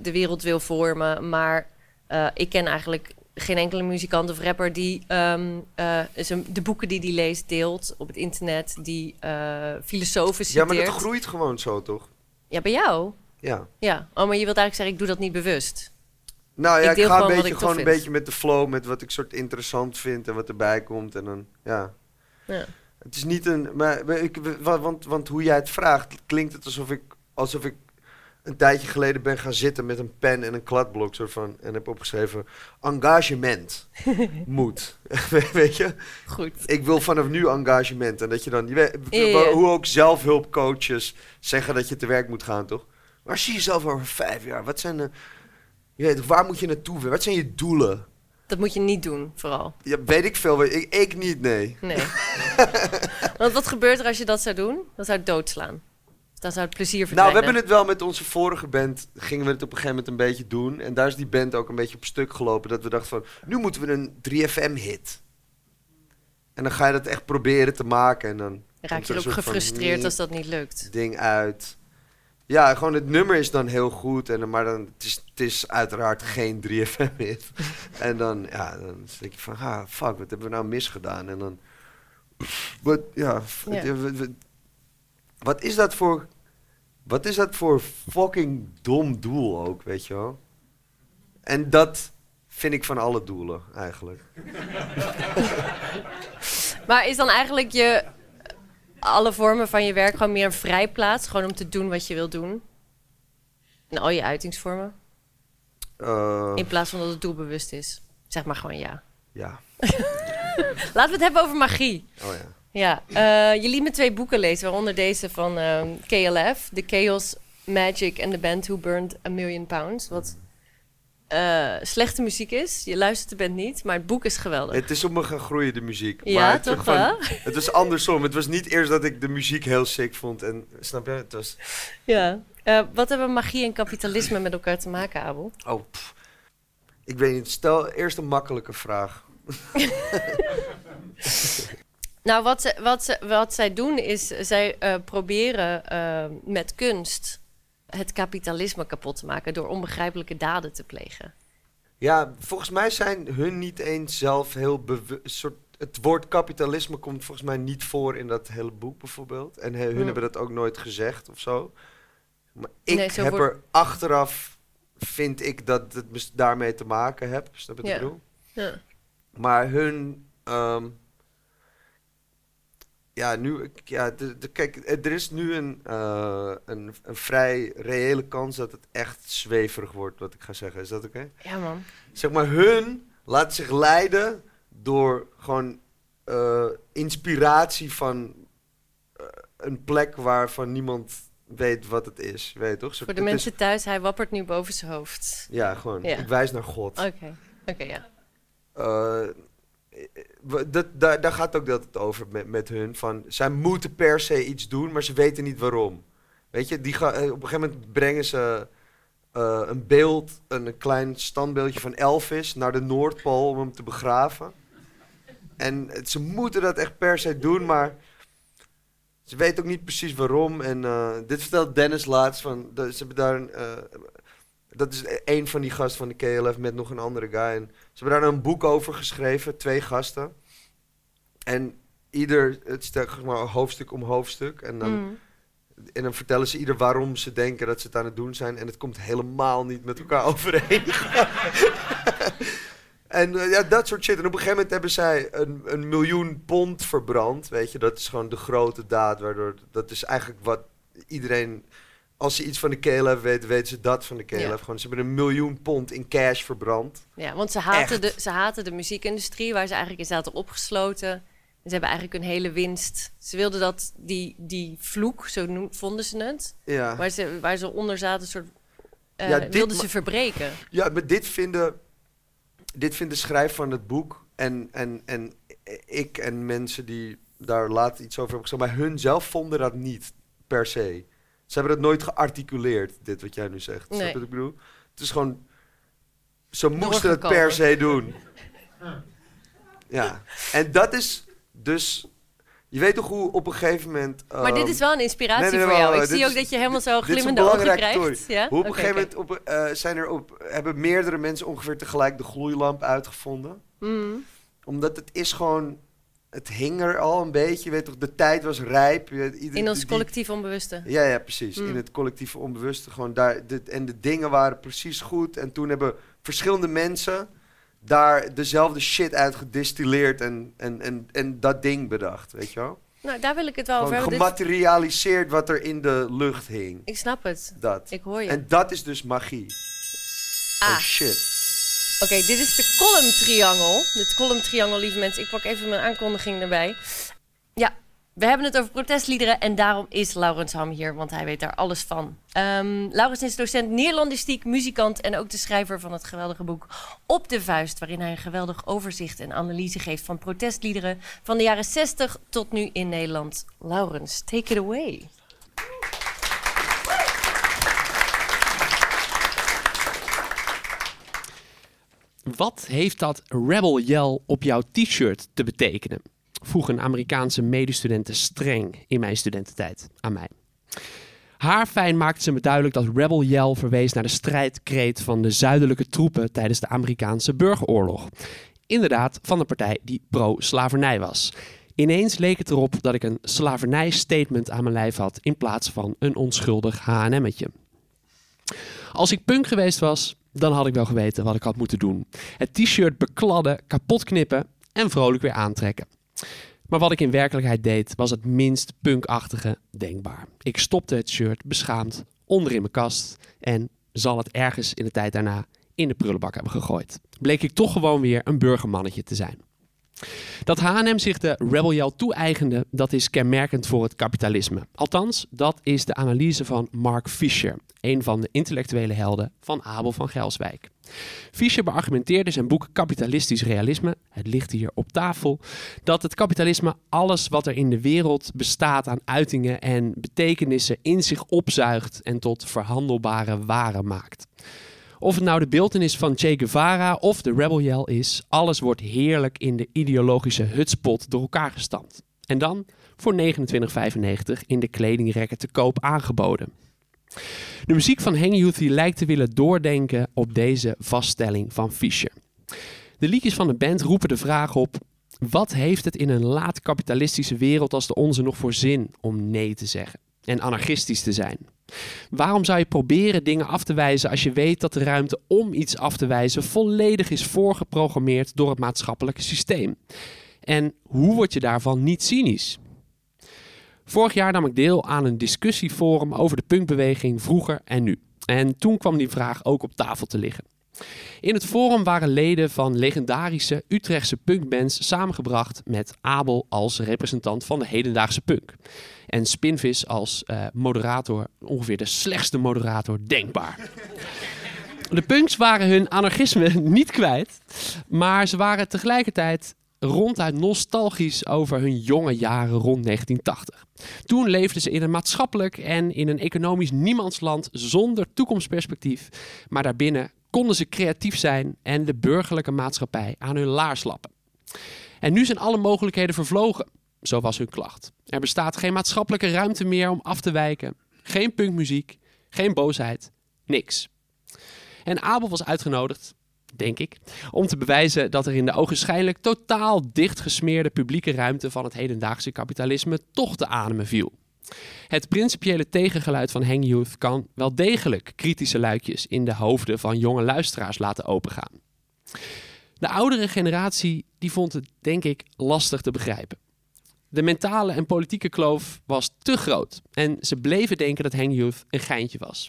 S3: de wereld wil vormen. Maar eh, ik ken eigenlijk geen enkele muzikant of rapper die ehm, eh, de boeken die hij leest deelt op het internet, die eh filosofen
S4: ja,
S3: citeert.
S4: maar dat groeit gewoon zo toch?
S3: Ja, bij jou?
S4: Ja.
S3: Ja. Oh, maar je wilt eigenlijk zeggen, ik doe dat niet bewust.
S4: Nou ja,
S3: Ik
S4: ik, ga een beetje, gewoon een
S3: vind.
S4: beetje met de flow, met wat ik soort interessant vind en wat erbij komt. En dan, ja.
S3: Ja.
S4: Het is niet een. Maar, ik, wa- want, want hoe jij het vraagt, klinkt het alsof ik, alsof ik een tijdje geleden ben gaan zitten met een pen en een kladblok soort van, en heb opgeschreven: engagement moet. weet je?
S3: Goed.
S4: Ik wil vanaf nu engagement. En dat je dan, je weet, hoe ook zelfhulpcoaches zeggen dat je te werk moet gaan, toch? Waar zie je jezelf over vijf jaar? Wat zijn de. Je weet, waar moet je naartoe? Wat zijn je doelen?
S3: Dat moet je niet doen, vooral.
S4: Ja, weet ik veel. Ik, ik niet, nee.
S3: Nee. Want wat gebeurt er als je dat zou doen? Dan zou doodslaan. Dan zou het plezier
S4: Nou,
S3: verdwijnen.
S4: we hebben het wel met onze vorige band. Gingen we het op een gegeven moment een beetje doen. En daar is die band ook een beetje op stuk gelopen. Dat we dachten van, nu moeten we een 3FM-hit. En dan ga je dat echt proberen te maken. En dan
S3: Raak je
S4: er
S3: ook gefrustreerd als dat niet lukt.
S4: ding uit. Ja, gewoon het nummer is dan heel goed. En, maar dan, het, is, het is uiteraard geen 3FM-hit. en dan, ja, dan denk je van, ah, fuck, wat hebben we nou misgedaan? En dan, wat, ja, wat is dat voor, wat is dat voor fucking dom doel ook, weet je wel? En dat vind ik van alle doelen, eigenlijk.
S3: Maar is dan eigenlijk je alle vormen van je werk gewoon meer een vrijplaats? Gewoon om te doen wat je wil doen? En al je uitingsvormen?
S4: Eh,
S3: In plaats van dat het doelbewust is. Zeg maar gewoon ja.
S4: ja,
S3: Laten we het hebben over magie.
S4: oh ja.
S3: Ja, eh, je liet me twee boeken lezen, waaronder deze van ehm, KLF, The Chaos Magic and the Band Who Burned a Million Pounds. Wat eh, slechte muziek is. Je luistert de band niet, maar het boek is geweldig.
S4: Het is op me gaan groeien, de muziek.
S3: Ja,
S4: maar het,
S3: toch wel?
S4: het was andersom. Het was niet eerst dat ik de muziek heel sick vond. En, snap je? Het was...
S3: Ja. Eh, wat hebben magie en kapitalisme met elkaar te maken, Abel?
S4: Oh, pff. Ik weet niet. Stel eerst een makkelijke vraag.
S3: Nou, wat, ze, wat, ze, wat zij doen is, zij eh, proberen eh, met kunst het kapitalisme kapot te maken door onbegrijpelijke daden te plegen.
S4: Ja, volgens mij zijn hun niet eens zelf heel bewust... Het woord kapitalisme komt volgens mij niet voor in dat hele boek bijvoorbeeld. En he- hun
S3: Hmm.
S4: hebben dat ook nooit gezegd of zo. Maar ik
S3: Nee, zo
S4: heb er achteraf... Vind ik dat het daarmee te maken heb. Snap je wat ik bedoel?
S3: Ja.
S4: Maar hun. ehm, ja, nu. Ja, de, de- kijk, er is nu een, eh, een, een vrij reële kans dat het echt zweverig wordt, wat ik ga zeggen. Is dat oké?
S3: Ja, man.
S4: Zeg maar, hun laten zich leiden door gewoon eh, inspiratie van eh, een plek waarvan niemand weet wat het is. Weet je toch? Zo-
S3: Voor de
S4: is-
S3: mensen thuis, hij wappert nu boven zijn hoofd.
S4: ja, gewoon.
S3: Ja.
S4: Ik wijs naar God.
S3: Oké, oké, ja.
S4: Eh, dat, daar, daar gaat ook dat het over met, met hun. Van, zij moeten per se iets doen, maar ze weten niet waarom. Weet je, die eh, op een gegeven moment brengen ze eh, een beeld, een, klein standbeeldje van Elvis naar de Noordpool om hem te begraven. En het- ze moeten dat echt per se doen, maar ze weten ook niet precies waarom. En eh, dit vertelt Dennis laatst van, ze daar eh, dat is een van die gasten van de KLF met nog een andere guy. En ze hebben daar een boek over geschreven, twee gasten. En ieder, het zeg maar hoofdstuk om hoofdstuk. En dan,
S3: Mm.
S4: en dan vertellen ze ieder waarom ze denken dat ze het aan het doen zijn. En het komt helemaal niet met elkaar overeen. en eh, ja, dat soort shit. En op een gegeven moment hebben zij een, een miljoen pond verbrand. Weet je, dat is gewoon de grote daad. Waardoor, dat is eigenlijk wat iedereen... Als ze iets van de KLF weten, weten ze dat van de KLF.
S3: Ja.
S4: Gewoon, ze hebben een miljoen pond in cash verbrand.
S3: Ja, want ze haten,
S4: Echt.
S3: de, ze haten de muziekindustrie, waar ze eigenlijk in zaten opgesloten. En ze hebben eigenlijk hun hele winst. Ze wilden dat, die, die vloek, zo noem, vonden ze het,
S4: Ja.
S3: waar ze, waar ze onder zaten, soort,
S4: Ja, dit
S3: wilden ze verbreken.
S4: Ja, maar dit vinden, dit vindt de schrijver van het boek en, en, en ik en mensen die daar later iets over hebben gezegd, maar hun zelf vonden dat niet per se. Ze hebben het nooit gearticuleerd, dit wat jij nu zegt. Snap je
S3: Nee.
S4: wat ik bedoel? Het is gewoon, ze moesten het per se doen. Ja, en dat is dus, je weet toch hoe op een gegeven moment...
S3: Maar dit
S4: ehm,
S3: is wel een inspiratie
S4: nee, nee,
S3: voor jou. Ik zie
S4: is-
S3: ook dat je helemaal zo glimmende ogen krijgt. Ja?
S4: Hoe op een gegeven moment op, eh, zijn er op, hebben meerdere mensen ongeveer tegelijk de gloeilamp uitgevonden.
S3: Mm.
S4: Omdat het is gewoon, het hing er al een beetje. Je weet toch, de tijd was rijp. Ieder-
S3: In ons collectief onbewuste.
S4: Ja, ja, precies.
S3: Mm.
S4: In het collectieve onbewuste. Gewoon daar, de, en de dingen waren precies goed. En toen hebben verschillende mensen daar dezelfde shit uit gedistilleerd en, en, en, en dat ding bedacht, weet je wel?
S3: Nou, daar wil ik het wel over hebben.
S4: Gematerialiseerd wat er in de lucht hing.
S3: ik snap het.
S4: Dat.
S3: Ik hoor je.
S4: En dat is dus magie.
S3: Ah.
S4: Oh shit.
S3: Oké, dit is de column triangel. Dit column triangel, lieve mensen. Ik pak even mijn aankondiging erbij. Ja, we hebben het over protestliederen en daarom is Laurens Ham hier, want hij weet daar alles van. Ehm Laurens is docent Nederlandistiek, muzikant en ook de schrijver van het geweldige boek Op de Vuist, waarin hij een geweldig overzicht en analyse geeft van protestliederen van de jaren 60 tot nu in Nederland. Laurens, take it away.
S6: Wat heeft dat Rebel Yell op jouw t-shirt te betekenen? Vroeg een Amerikaanse medestudente streng in mijn studententijd aan mij. Haarfijn maakte ze me duidelijk dat Rebel Yell verwees naar de strijdkreet van de zuidelijke troepen tijdens de Amerikaanse burgeroorlog. Inderdaad, van de partij die pro-slavernij was. Ineens leek het erop dat ik een slavernij-statement aan mijn lijf had in plaats van een onschuldig H&M'tje. Als ik punk geweest was, dan had ik wel geweten wat ik had moeten doen. Het t-shirt bekladden, kapot knippen en vrolijk weer aantrekken. Maar wat ik in werkelijkheid deed, was het minst punkachtige denkbaar. Ik stopte het shirt beschaamd onder in mijn kast en zal het ergens in de tijd daarna in de prullenbak hebben gegooid. Bleek ik toch gewoon weer een burgermannetje te zijn. Dat H&M zich de Rebel Yell toe-eigende, dat is kenmerkend voor het kapitalisme. Althans, dat is de analyse van Mark Fisher, een van de intellectuele helden van Abel van Gelswijk. Fischer beargumenteerde zijn boek Kapitalistisch Realisme, het ligt hier op tafel, dat het kapitalisme alles wat er in de wereld bestaat aan uitingen en betekenissen in zich opzuigt en tot verhandelbare waren maakt. Of het nou de beeltenis van Che Guevara of de Rebel Yell is, alles wordt heerlijk in de ideologische hutspot door elkaar gestampt. En dan voor 29,95 in de kledingrekken te koop aangeboden. De muziek van Hang Youthy lijkt te willen doordenken op deze vaststelling van Fischer. De liedjes van de band roepen de vraag op: wat heeft het in een laat kapitalistische wereld als de onze nog voor zin om nee te zeggen en anarchistisch te zijn? Waarom zou je proberen dingen af te wijzen als je weet dat de ruimte om iets af te wijzen volledig is voorgeprogrammeerd door het maatschappelijke systeem? En hoe word je daarvan niet cynisch? Vorig jaar nam ik deel aan een discussieforum over de punkbeweging vroeger en nu. En toen kwam die vraag ook op tafel te liggen. In het forum waren leden van legendarische Utrechtse punkbands samengebracht met Abel als representant van de hedendaagse punk. En Spinvis als eh, moderator, ongeveer de slechtste moderator denkbaar. De punks waren hun anarchisme niet kwijt, maar ze waren tegelijkertijd ronduit nostalgisch over hun jonge jaren rond 1980. Toen leefden ze in een maatschappelijk en in een economisch niemandsland zonder toekomstperspectief, maar daarbinnen konden ze creatief zijn en de burgerlijke maatschappij aan hun laars lappen. En nu zijn alle mogelijkheden vervlogen, zo was hun klacht. Er bestaat geen maatschappelijke ruimte meer om af te wijken, geen punkmuziek, geen boosheid, niks. En Abel was uitgenodigd, denk ik, om te bewijzen dat er in de ogenschijnlijk totaal dichtgesmeerde publieke ruimte van het hedendaagse kapitalisme toch te ademen viel. Het principiële tegengeluid van Hang Youth kan wel degelijk kritische luikjes in de hoofden van jonge luisteraars laten opengaan. De oudere generatie die vond het, denk ik, lastig te begrijpen. De mentale en politieke kloof was te groot en ze bleven denken dat Hang Youth een geintje was.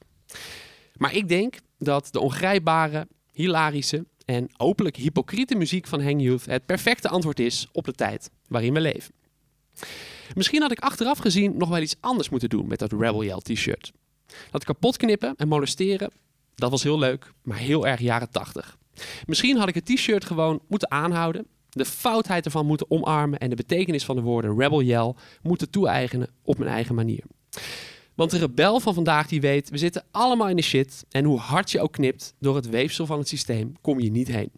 S6: Maar ik denk dat de ongrijpbare, hilarische en openlijk hypocriete muziek van Hang Youth het perfecte antwoord is op de tijd waarin we leven. Misschien had ik achteraf gezien nog wel iets anders moeten doen met dat Rebel Yell t-shirt. Dat kapot knippen en molesteren, dat was heel leuk, maar heel erg jaren 80. Misschien had ik het t-shirt gewoon moeten aanhouden, de foutheid ervan moeten omarmen en de betekenis van de woorden Rebel Yell moeten toe-eigenen op mijn eigen manier. Want de rebel van vandaag die weet, we zitten allemaal in de shit en hoe hard je ook knipt door het weefsel van het systeem, kom je niet heen.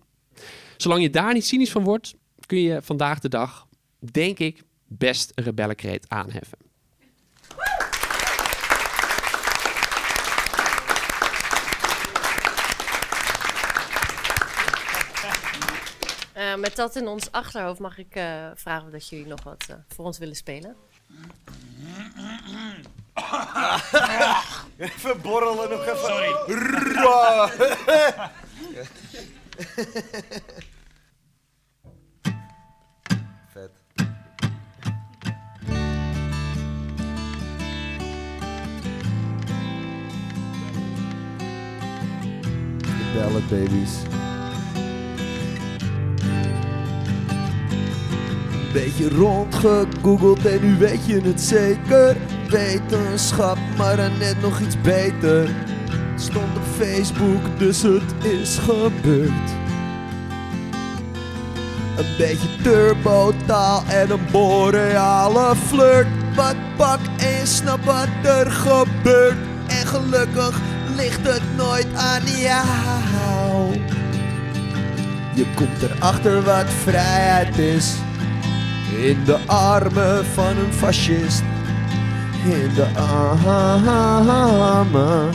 S6: Zolang je daar niet cynisch van wordt, kun je vandaag de dag, denk ik, best een rebellenkreet aanheffen.
S3: Eh, met dat in ons achterhoofd mag ik eh, vragen of dat jullie nog wat eh, voor ons willen spelen.
S4: Even borrelen nog even.
S5: Sorry.
S4: ballad babies. Beetje rondgegoogeld en nu weet je het zeker. Wetenschap, maar dan net nog iets beter. Stond op Facebook, dus het is gebeurd. Een beetje turbotaal en een boreale flirt. Wat pak en je snapt wat er gebeurt. En gelukkig ligt het nooit aan jou. Je komt erachter wat vrijheid is. In de armen van een fascist. In de armen.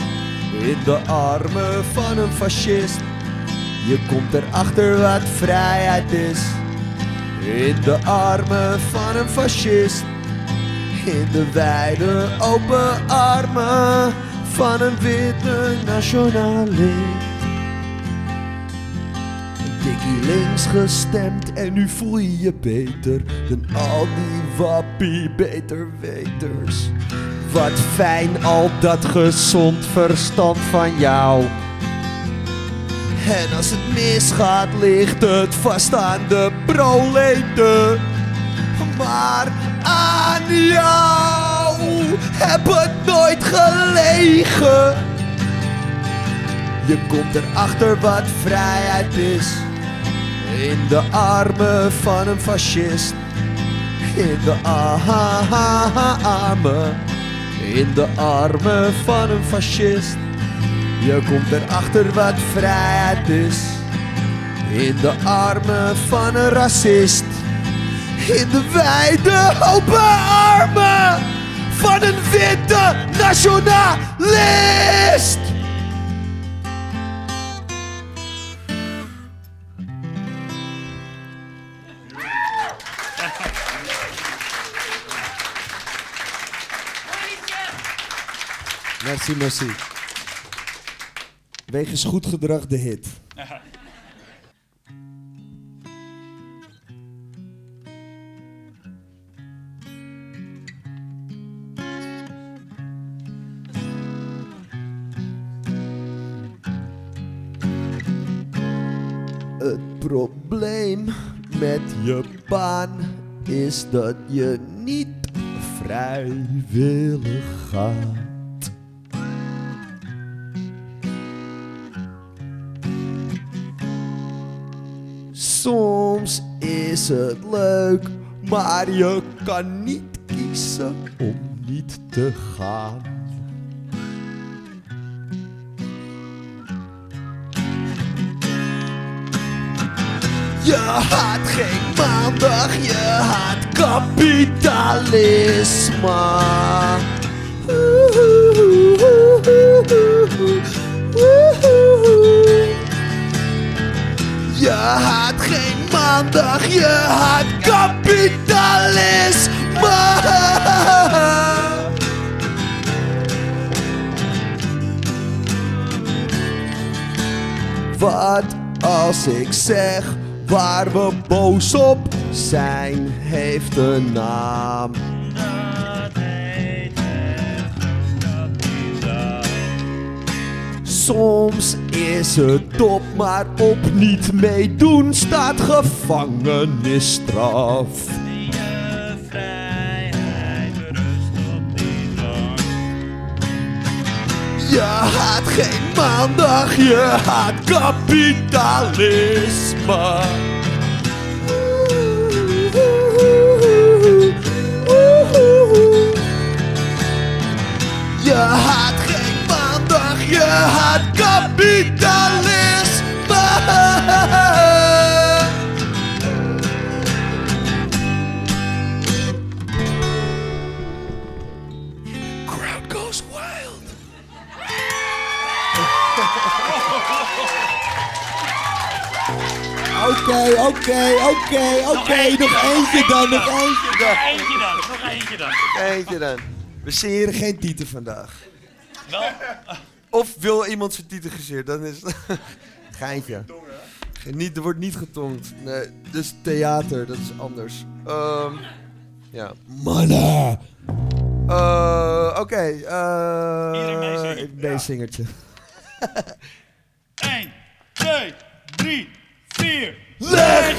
S4: In de armen van een fascist. Je komt erachter wat vrijheid is. In de armen van een fascist. In de wijde open armen van een witte nationalist. Dikkie links gestemd en nu voel je je beter dan al die wappie beter weters. Wat fijn al dat gezond verstand van jou. En als het misgaat, ligt het vast aan de proleten. Maar aan jou heb het nooit gelegen. Je komt erachter wat vrijheid is. In de armen van een fascist. In de armen. In de armen van een fascist. Je komt erachter wat vrijheid is. In de armen van een racist. In de wijde open armen van een witte nationalist.
S7: Merci, merci. Wegens goed gedrag de hit.
S4: Dat je niet vrijwillig gaat. Soms is het leuk, maar je kan niet kiezen om niet te gaan. Je haat geen maandag, je haat kapitalisme. Je haat geen maandag, je haat kapitalisme. Wat als ik zeg waar we boos op zijn, heeft een naam. Soms is het top, maar op niet meedoen staat gevangenisstraf. Je haat geen maandag, je haat kapitalisme. Je haat geen maandag, je haat kapitalisme. Oké, oké, oké, oké. Nog eentje dan, nog eentje dan.
S5: Eentje dan, nog eentje dan.
S8: Eentje dan.
S4: We sieren geen tieten vandaag.
S5: Wel,
S8: Of wil iemand zijn titel gezeerd, dan is het...
S4: Geintje.
S8: Niet, er wordt niet getongd.
S4: Nee, dus theater, dat is anders.
S8: Ehm ja.
S4: Mannen!
S8: Eh, Oké. eh,
S5: Iedereen meezingen.
S4: Ik ben een zingertje.
S5: 1, 2, 3, 4.
S4: Leg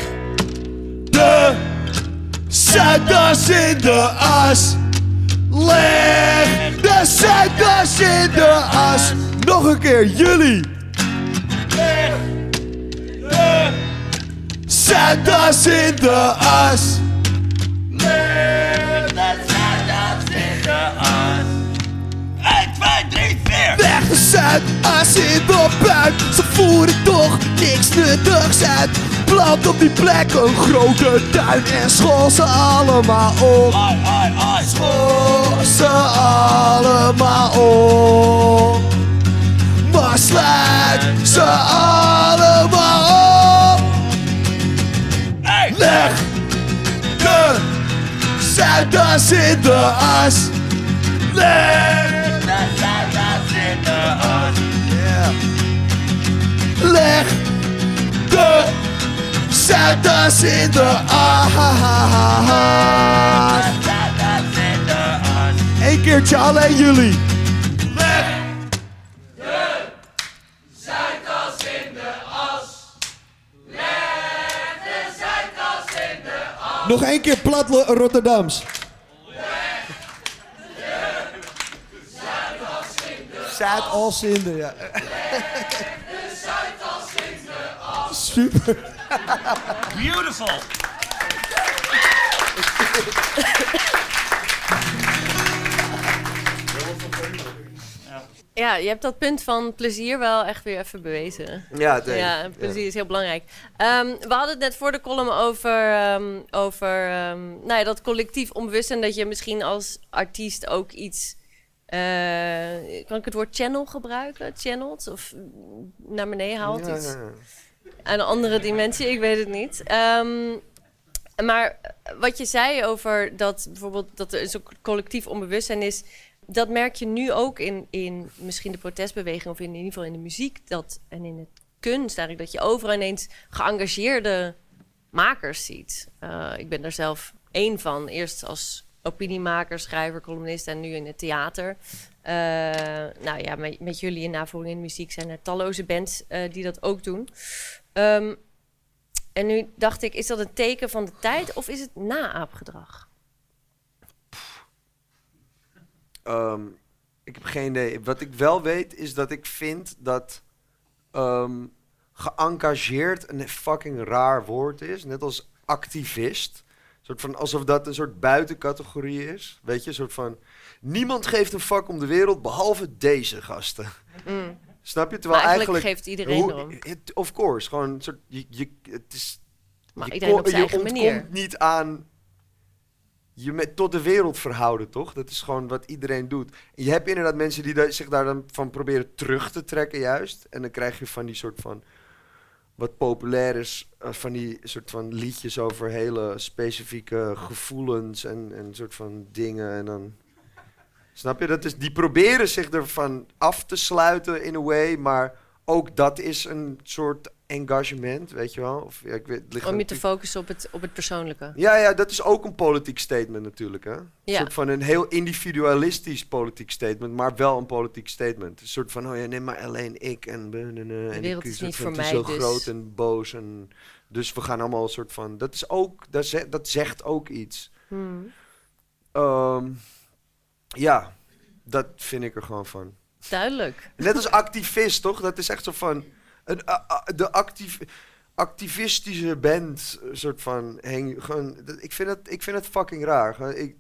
S4: de Zuidas in de as. Leg de Zuidas in de as. Nog een keer, jullie. Leg de Zuidas in de as. Leg
S5: 4.
S4: Weg de Zuidas in de buik. Ze voeren toch niks nuttigs uit. Plant op die plek een grote tuin en school ze allemaal op.
S5: Ai, ai, ai.
S4: School ze allemaal op. Maar sluit ze allemaal op.
S5: Hey.
S4: Leg de Zuidas in de as. Leg Leg de Zuidas in de as. Eén keertje alleen jullie. Leg de Zuidas in de as. Leg de Zuidas in de as. Nog één keer plat Rotterdams. Zuid-Alsinde, ja. Super.
S5: Beautiful.
S3: Ja, je hebt dat punt van plezier wel echt weer even bewezen.
S8: Ja, het
S3: Ja, plezier is heel belangrijk. Ehm, we hadden het net voor de column over, ehm, over ehm, nou ja, dat collectief onbewust en dat je misschien als artiest ook iets. eh, kan ik het woord channel gebruiken? Channelt? Of mm, naar beneden haalt?
S8: Ja,
S3: iets
S8: ja, ja.
S3: aan een andere dimensie, ik weet het niet. Ehm, maar wat je zei over dat bijvoorbeeld dat er zo'n collectief onbewustzijn is, dat merk je nu ook in, in misschien de protestbeweging of in, ieder geval in de muziek dat, en in het kunst eigenlijk, dat je overal ineens geëngageerde makers ziet. Eh, ik ben daar zelf één van, eerst als opiniemaker, schrijver, columnist en nu in het theater. Eh, nou ja, met, jullie in navolging in muziek zijn er talloze bands eh, die dat ook doen. Ehm, En nu dacht ik, is dat een teken van de tijd of is het naaapgedrag?
S4: Ehm, ik heb geen idee. Wat ik wel weet is dat ik vind dat ehm geëngageerd een fucking raar woord is. Net als activist. Soort van, alsof dat een soort buitencategorie is. Weet je, een soort van... Niemand geeft een fuck om de wereld behalve deze gasten.
S3: Mm.
S4: Snap je? Terwijl
S3: eigenlijk,
S4: eigenlijk...
S3: geeft iedereen
S4: hoe-
S3: erom.
S4: of course, gewoon een soort... Je, je, het is,
S3: Maar
S4: je
S3: iedereen op zijn
S4: je
S3: eigen
S4: ontkomt
S3: manier.
S4: niet aan je met, tot de wereld verhouden, toch? Dat is gewoon wat iedereen doet. En je hebt inderdaad mensen die da- zich daar dan van proberen terug te trekken, juist. En dan krijg je van die soort van. Wat populair is, eh, van die soort van liedjes over hele specifieke gevoelens en, en soort van dingen. En dan. Snap je? Dat is, die proberen zich ervan af te sluiten in a way, maar ook dat is een soort engagement, weet je wel? Of, ja, ik weet, het ligt
S3: Om je te focussen op het, op het persoonlijke.
S4: ja, ja, dat is ook een politiek statement natuurlijk. Hè? Een
S3: Ja.
S4: soort van een heel individualistisch politiek statement, maar wel een politiek statement. Een soort van, oh ja, neem maar alleen ik en... De en
S3: wereld
S4: ik,
S3: is niet
S4: van,
S3: voor mij,
S4: zo
S3: dus-
S4: groot en boos en... Dus we gaan allemaal een soort van... Dat is ook... Dat, ze- dat zegt ook iets.
S3: Hmm.
S4: Ehm, ja, dat vind ik er gewoon van.
S3: Duidelijk.
S4: Net als activist, toch? Dat is echt zo van... Een, a- a- de actief, activistische band, een soort van... Heng, gewoon, dat- ik, vind het, ik vind het fucking raar. Gewoon, Ik,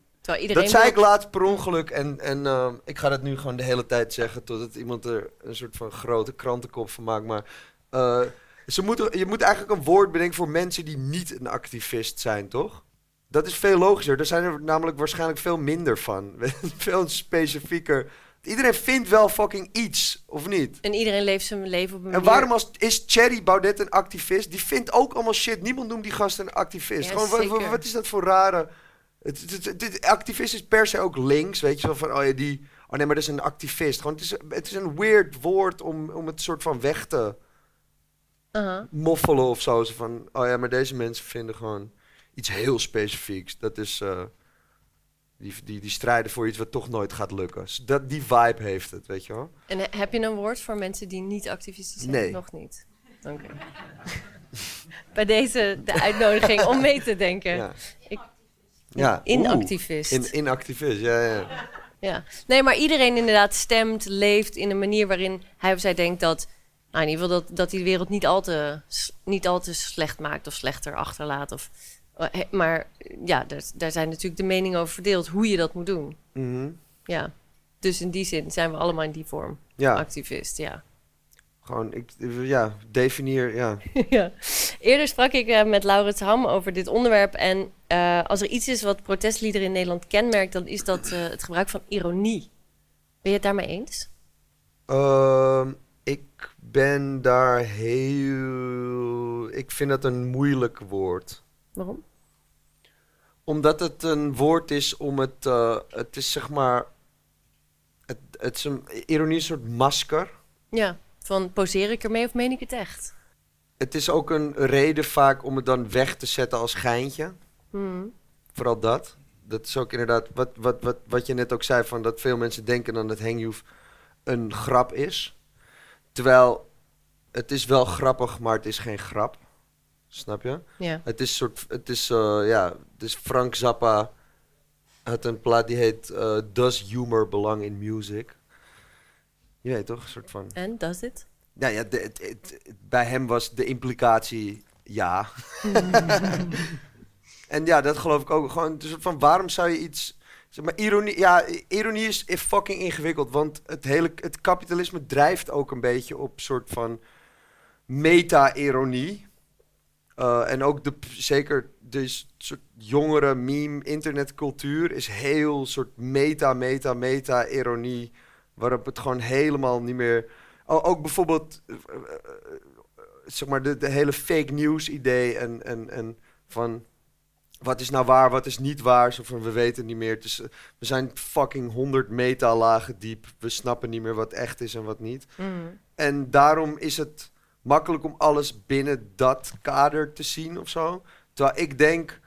S4: dat zei ik laatst per ongeluk en, en ehm, ik ga dat nu gewoon de hele tijd zeggen... totdat iemand er een soort van grote krantenkop van maakt. Maar eh, ze moeten, je moet eigenlijk een woord bedenken voor mensen die niet een activist zijn, toch? Dat is veel logischer. Er zijn er namelijk waarschijnlijk veel minder van. veel specifieker. Iedereen vindt wel fucking iets, of niet?
S3: En iedereen leeft zijn leven op een
S4: En waarom als, is Thierry Baudet een activist? Die vindt ook allemaal shit. Niemand noemt die gast een activist.
S3: Ja,
S4: Gewoon, wa- wa-
S3: zeker.
S4: wat is dat voor rare... Het, het, het- het- het- activist is per se ook links, weet je wel. Van, oh ja, die... Oh nee, maar dat is een activist. Gewoon, het, is, het is een weird woord om, om het soort van weg te moffelen of zo. Zo van, oh ja, maar deze mensen vinden gewoon iets heel specifieks. Dat is... eh, die, die, die strijden voor iets wat toch nooit gaat lukken. Dus Dat, die vibe heeft het, weet je wel.
S3: En he- heb je een woord voor mensen die niet activistisch zijn?
S4: Nee.
S3: Nog niet. Oké. Bij deze de uitnodiging om mee te denken.
S4: Ja.
S3: Ik-
S4: Ja.
S3: Inactivist.
S4: In, inactivist, ja, ja.
S3: Ja. Nee, maar iedereen inderdaad stemt, leeft in een manier waarin hij of zij denkt dat... Nou, in ieder geval dat, dat hij de wereld niet al, te, niet al te slecht maakt of slechter achterlaat. Of, maar ja, daar, daar zijn natuurlijk de meningen over verdeeld hoe je dat moet doen.
S4: Mhm.
S3: Ja. Dus in die zin zijn we allemaal in die vorm
S4: Ja,
S3: activist, ja.
S4: gewoon, ik, ja, definieer, ja.
S3: ja. Eerder sprak ik eh, met Laurens Ham over dit onderwerp. En eh, als er iets is wat protestliederen in Nederland kenmerkt, dan is dat eh, het gebruik van ironie. Ben je het daarmee eens?
S4: Ehm, ik ben daar heel... Ik vind dat een moeilijk woord.
S3: Waarom?
S4: Omdat het een woord is om het... eh, het is zeg maar... Het, het is een ironie is een soort masker.
S3: Ja, van poseer ik ermee of meen ik het echt?
S4: Het is ook een reden vaak om het dan weg te zetten als geintje.
S3: Hmm.
S4: Vooral dat. Dat is ook inderdaad wat, wat, wat, wat je net ook zei, van dat veel mensen denken dan dat hengjoef een grap is. Terwijl het is wel grappig, maar het is geen grap. Snap je?
S3: Ja.
S4: Het is soort, het is, eh, ja, dus Frank Zappa had een plaat die heet eh, Does Humor Belong in Music? Je weet toch, een soort van...
S3: En, does it?
S4: Nou ja, de, het, het- het- bij hem was de implicatie ja. en ja, dat geloof ik ook. Gewoon soort van waarom zou je iets. Zeg maar, ironie, ja, ironie is, is fucking ingewikkeld. Want het hele het kapitalisme drijft ook een beetje op soort van meta-ironie. Eh, en ook de, zeker de soort jongere meme internetcultuur is heel soort meta, meta, meta-ironie. Waarop het gewoon helemaal niet meer. Ook bijvoorbeeld, eh, eh, zeg maar, de, de hele fake news idee en, en, en van wat is nou waar, wat is niet waar. Zo van, we weten niet meer. Eh, we zijn fucking 100 metalagen diep. We snappen niet meer wat echt is en wat niet.
S3: Hmm.
S4: En daarom is het makkelijk om alles binnen dat kader te zien of zo. Terwijl ik denk,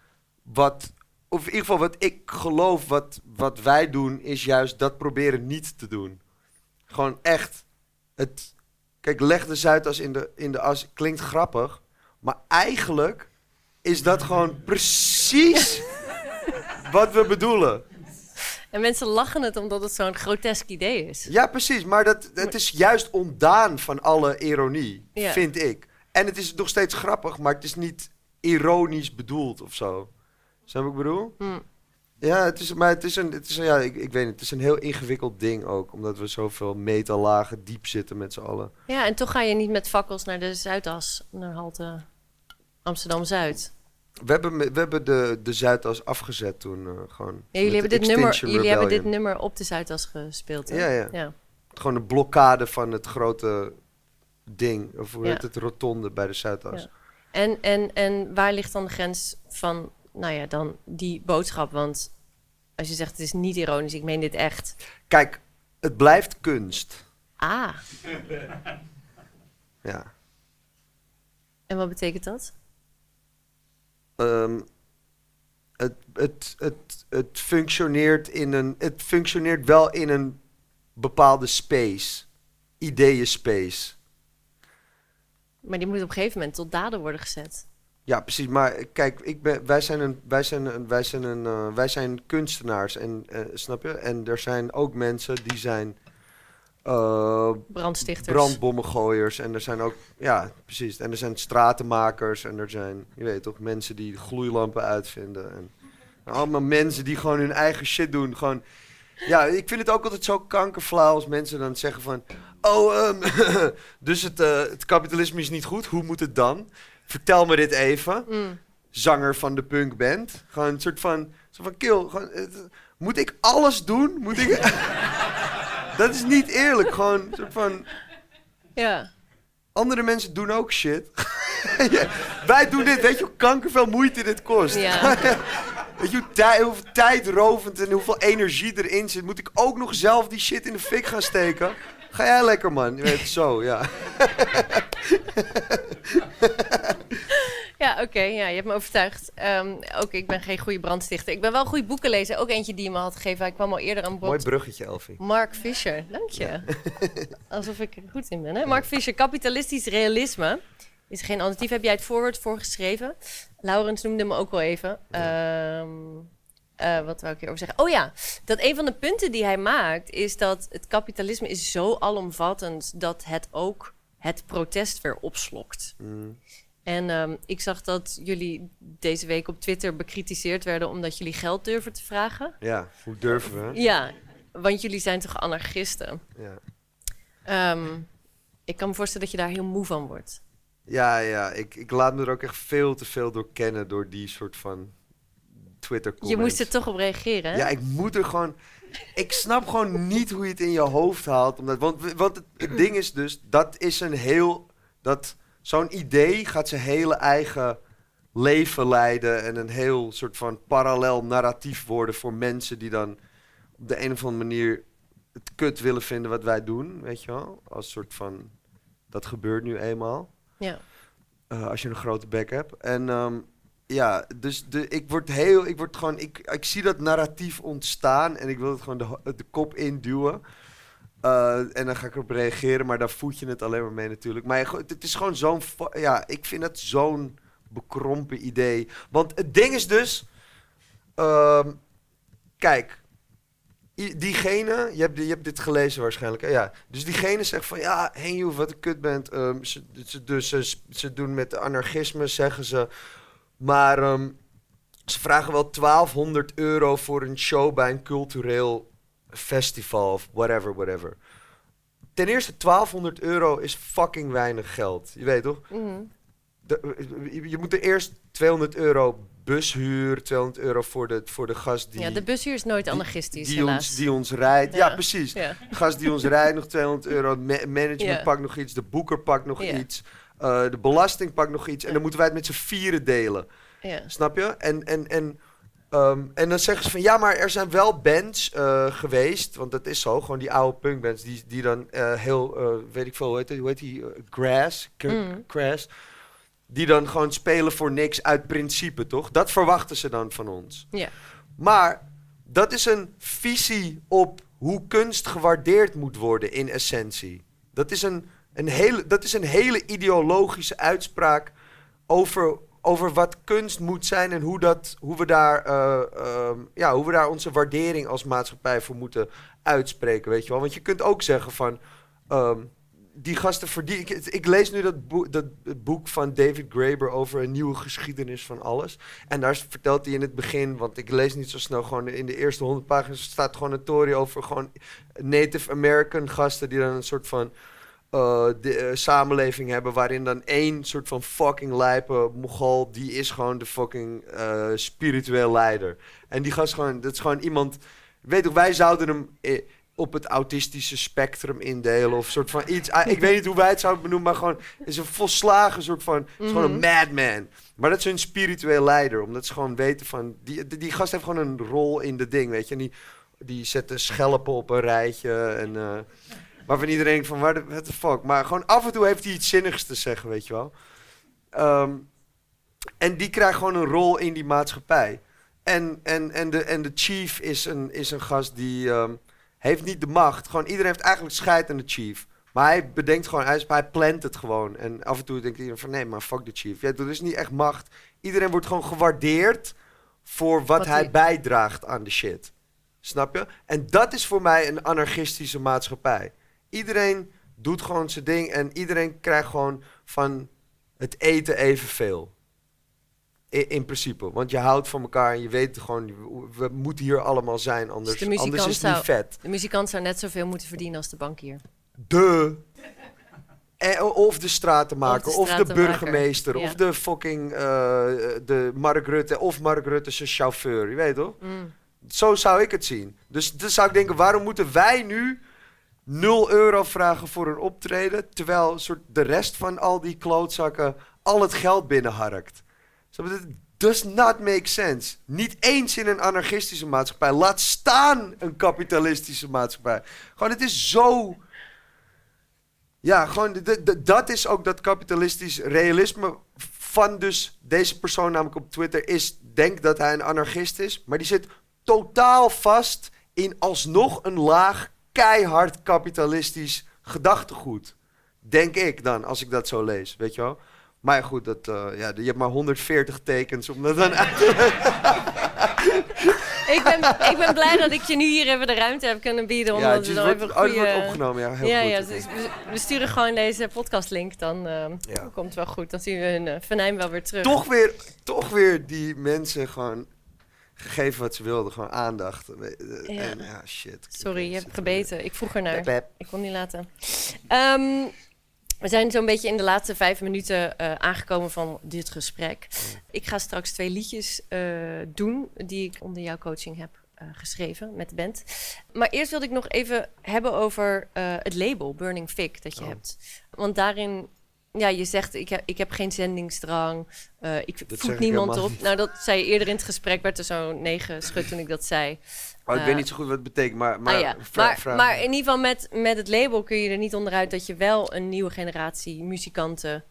S4: wat, of in ieder geval wat ik geloof, wat, wat wij doen, is juist dat proberen niet te doen. Gewoon echt. Het, kijk, leg de Zuidas in de, in de as klinkt grappig, Maar eigenlijk is dat gewoon precies wat we bedoelen.
S3: En mensen lachen het omdat het zo'n grotesk idee is.
S4: Ja, precies. Maar dat, het is juist ontdaan van alle ironie,
S3: Ja.
S4: vind ik. En het is nog steeds grappig, maar het is niet ironisch bedoeld of zo. Snap wat ik bedoel?
S3: Hm.
S4: Ja, het is, maar het is een, het is een, ja, ik, ik weet niet, het is een heel ingewikkeld ding ook, omdat we zoveel metalagen diep zitten met z'n allen.
S3: Ja, en toch ga je niet met fakkels naar de Zuidas, naar halte Amsterdam-Zuid.
S4: We hebben, we hebben de, de Zuidas afgezet toen, eh, gewoon.
S3: Ja, jullie hebben, dit nummer, jullie hebben dit nummer op de Zuidas gespeeld, hè?
S4: Ja, ja.
S3: ja.
S4: Gewoon een blokkade van het grote ding, of hoe
S3: Ja.
S4: heet het, rotonde bij de Zuidas.
S3: Ja. En, en, en waar ligt dan de grens van, nou ja, dan die boodschap? Want als je zegt het is niet ironisch, ik meen dit echt.
S4: Kijk, het blijft kunst.
S3: Ah,
S4: Ja.
S3: en wat betekent dat?
S4: Ehm, het, het, het, het functioneert in een. Het functioneert wel in een bepaalde space. Ideeën space.
S3: Maar die moet op een gegeven moment tot daden worden gezet.
S4: Ja, precies. Maar kijk, ik ben, wij zijn, een, wij zijn, een, wij zijn, een, eh, wij zijn kunstenaars. En, eh, snap je? En er zijn ook mensen die zijn eh,
S3: Brandstichters.
S4: brandbommengooiers. En er zijn ook, ja, precies. En er zijn stratenmakers. En er zijn, je weet toch, mensen die gloeilampen uitvinden. En allemaal mensen die gewoon hun eigen shit doen. Gewoon, ja, ik vind het ook altijd zo kankerflauw als mensen dan zeggen van... Oh, ehm, dus het, eh, het kapitalisme is niet goed. Hoe moet het dan? Vertel me dit even.
S3: Mm.
S4: Zanger van de punkband. Gewoon een soort van... Zo van, kill, gewoon, moet ik alles doen? Moet ik... Dat is niet eerlijk. Gewoon een soort van...
S3: Ja.
S4: Andere mensen doen ook shit. Ja, wij doen dit. Weet je hoe kankerveel moeite dit kost?
S3: Ja.
S4: Weet je hoe tij- hoeveel tijdrovend en hoeveel energie erin zit? Moet ik ook nog zelf die shit in de fik gaan steken? Ga jij lekker, man. Je weet het zo, ja.
S3: Ja, oké. ja, je hebt me overtuigd. Ehm, ook ik ben geen goede brandstichter. Ik ben wel goede boeken lezen. Ook eentje die je me had gegeven. Hij kwam al eerder aan bod.
S4: Mooi bruggetje, Elfie.
S3: Mark Fisher, dank je. Alsof ik er goed in ben. Hè? Mark Fisher, kapitalistisch realisme. Is er geen alternatief. Heb jij het voorwoord voor geschreven? Laurens noemde me ook al even. Ehm, eh, wat wou ik hierover zeggen? Oh ja, dat een van de punten die hij maakt... is dat het kapitalisme is zo alomvattend... dat het ook het protest weer opslokt.
S4: Mm.
S3: En ehm, ik zag dat jullie deze week op Twitter bekritiseerd werden... omdat jullie geld durven te vragen.
S4: Ja, hoe durven we?
S3: Ja, want jullie zijn toch anarchisten?
S4: Ja.
S3: Ehm, ik kan me voorstellen dat je daar heel moe van wordt.
S4: Ja, ja. Ik, ik laat me er ook echt veel te veel door kennen door die soort van Twitter comments.
S3: Je moest er toch op reageren, hè?
S4: Ja, ik moet er gewoon... Ik snap gewoon niet hoe je het in je hoofd haalt. Omdat, want want het, het ding is dus, dat is een heel... Dat, Zo'n idee gaat zijn hele eigen leven leiden... en een heel soort van parallel narratief worden voor mensen... die dan op de een of andere manier het kut willen vinden wat wij doen, weet je wel? Als soort van... Dat gebeurt nu eenmaal.
S3: Ja.
S4: Eh, als je een grote bek hebt. En ehm, ja, dus de, ik word heel, ik word gewoon, ik, ik zie dat narratief ontstaan en ik wil het gewoon de, de kop induwen. Eh, en dan ga ik erop reageren, maar daar voed je het alleen maar mee natuurlijk. Maar het is gewoon zo'n, ja, ik vind het zo'n bekrompen idee. Want het ding is dus, ehm, kijk, diegene, je hebt, je hebt dit gelezen waarschijnlijk, ja. Dus diegene zegt van, ja, Henjoe, wat een kut bent. Ehm, ze, ze, dus ze, ze doen met anarchisme, zeggen ze. Maar ehm, ze vragen wel 1200 euro voor een show bij een cultureel festival of whatever, whatever. Ten eerste, 1200 euro is fucking weinig geld. Je weet toch?
S3: Mhm.
S4: De- je, je moet er eerst 200 euro bushuur, 200 euro voor de, voor de gast die,
S3: ja, de bushuur is nooit
S4: die-
S3: anarchistisch,
S4: die,
S3: helaas.
S4: ons, die ons rijdt. Ja,
S3: Ja.
S4: precies.
S3: Ja.
S4: De gast die ons rijdt, nog 200 euro. Ma- management
S3: Ja.
S4: pakt nog iets. De boeker pakt nog iets. Eh, de belasting pakt nog iets. En dan moeten wij het met z'n vieren delen.
S3: Ja.
S4: Snap je? En, en, en, ehm, en dan zeggen ze van ja, maar er zijn wel bands eh, geweest. Want dat is zo. Gewoon die oude punkbands. Die, die dan eh, heel, weet ik veel, hoe heet, die- hoe heet die? Grass?
S3: Mm.
S4: Grass. Die dan gewoon spelen voor niks uit principe, toch? Dat verwachten ze dan van ons.
S3: Ja.
S4: Maar dat is een visie op hoe kunst gewaardeerd moet worden in essentie. Dat is een, een, hele, dat is een hele ideologische uitspraak over, over wat kunst moet zijn en hoe, dat, hoe, we daar, eh, ehm, ja, hoe we daar onze waardering als maatschappij voor moeten uitspreken, weet je wel. Want je kunt ook zeggen van, ehm, die gasten verdienen... Ik, ik lees nu dat, boek, dat het boek van David Graeber over een nieuwe geschiedenis van alles. En daar vertelt hij in het begin, want ik lees niet zo snel, gewoon in de eerste honderd pagina's staat gewoon een tory over gewoon Native American gasten die dan een soort van eh, de, eh, samenleving hebben waarin dan één soort van fucking lijpe Mogol, die is gewoon de fucking eh, spiritueel leider. En die gast gewoon, dat is gewoon iemand, weet toch, wij zouden hem eh, op het autistische spectrum indelen of soort van iets. ah, ik weet niet hoe wij het zouden benoemen, maar gewoon is een volslagen soort van, is gewoon een madman. Maar dat is een spiritueel leider, omdat ze gewoon weten van, die, die, die gast heeft gewoon een rol in de ding, weet je. En die, die zetten schelpen op een rijtje en... Waarvan iedereen denkt van, what the fuck. Maar gewoon af en toe heeft hij iets zinnigs te zeggen, weet je wel. Ehm, en die krijgt gewoon een rol in die maatschappij. En, en, en, de, en de chief is een, is een gast die ehm, heeft niet de macht. Gewoon iedereen heeft eigenlijk scheid aan de chief. Maar hij bedenkt gewoon, hij, hij plant het gewoon. En af en toe denkt iedereen van, nee, maar fuck de chief. Ja, dat is niet echt macht. Iedereen wordt gewoon gewaardeerd voor wat,
S3: Wat
S4: hij
S3: hij-
S4: bijdraagt aan de shit. Snap je? En dat is voor mij een anarchistische maatschappij. Iedereen doet gewoon zijn ding en iedereen krijgt gewoon van het eten evenveel. I- in principe. Want je houdt van elkaar en je weet gewoon, we moeten hier allemaal zijn, anders,
S3: de muzikant
S4: anders is het niet
S3: zou-
S4: vet.
S3: De muzikant zou net zoveel moeten verdienen als de bankier.
S4: De. Eh, Of de stratenmaker,
S3: Of
S4: of
S3: de
S4: de,
S3: stratenmaker,
S4: burgemeester,
S3: ja.
S4: of de fucking eh, de Mark Rutte, of Mark Rutte zijn chauffeur, je weet toch?
S3: Mm.
S4: Zo zou ik het zien. Dus dan zou ik denken, waarom moeten wij nu 0 euro vragen voor een optreden, terwijl soort de rest van al die klootzakken al het geld binnenharkt? Snap? Dat does not make sense. Niet eens in een anarchistische maatschappij. Laat staan een kapitalistische maatschappij. Gewoon, het is zo... Ja, gewoon, dat is ook dat kapitalistisch realisme van dus deze persoon namelijk op Twitter is, denkt dat hij een anarchist is, maar die zit totaal vast in alsnog een laag, keihard kapitalistisch gedachtegoed. Denk ik dan, als ik dat zo lees, weet je wel. Maar ja, goed, dat, eh, ja, je hebt maar 140 tekens om dat dan uit te
S3: Ik ben, ik ben blij dat ik je nu hier even de ruimte heb kunnen bieden.
S4: Ja,
S3: Omdat
S4: het
S3: we
S4: is- wordt,
S3: even
S4: oh, opgenomen, ja, heel
S3: ja,
S4: goed.
S3: ja, dus we, we sturen gewoon deze podcastlink, dan eh,
S4: Ja.
S3: komt het wel goed. Dan zien we hun uh, venijn wel weer terug.
S4: toch, weer, toch weer die mensen gewoon gegeven wat ze wilden, gewoon aandacht. Eh,
S3: Ja.
S4: En ja, shit.
S3: Sorry, je hebt gebeten. Ik vroeg ernaar.
S4: Pep.
S3: Ik kon niet laten. Ehm, we zijn zo'n beetje in de laatste vijf minuten eh, aangekomen van dit gesprek. Ik ga straks twee liedjes eh, doen die ik onder jouw coaching heb geschreven met de band. Maar eerst wilde ik nog even hebben over het label Burning Fig dat je
S4: Oh.
S3: hebt. Want daarin, ja, je zegt ik heb, ik heb geen zendingsdrang, eh, ik voed niemand op.
S4: niet.
S3: Nou, dat zei je eerder in het gesprek, werd er zo'n negen schud toen ik dat zei.
S4: Oh, ik
S3: Eh,
S4: weet niet zo goed wat het betekent, maar, maar,
S3: Ah ja, maar, maar in ieder geval met, met het label kun je er niet onderuit dat je wel een nieuwe generatie muzikanten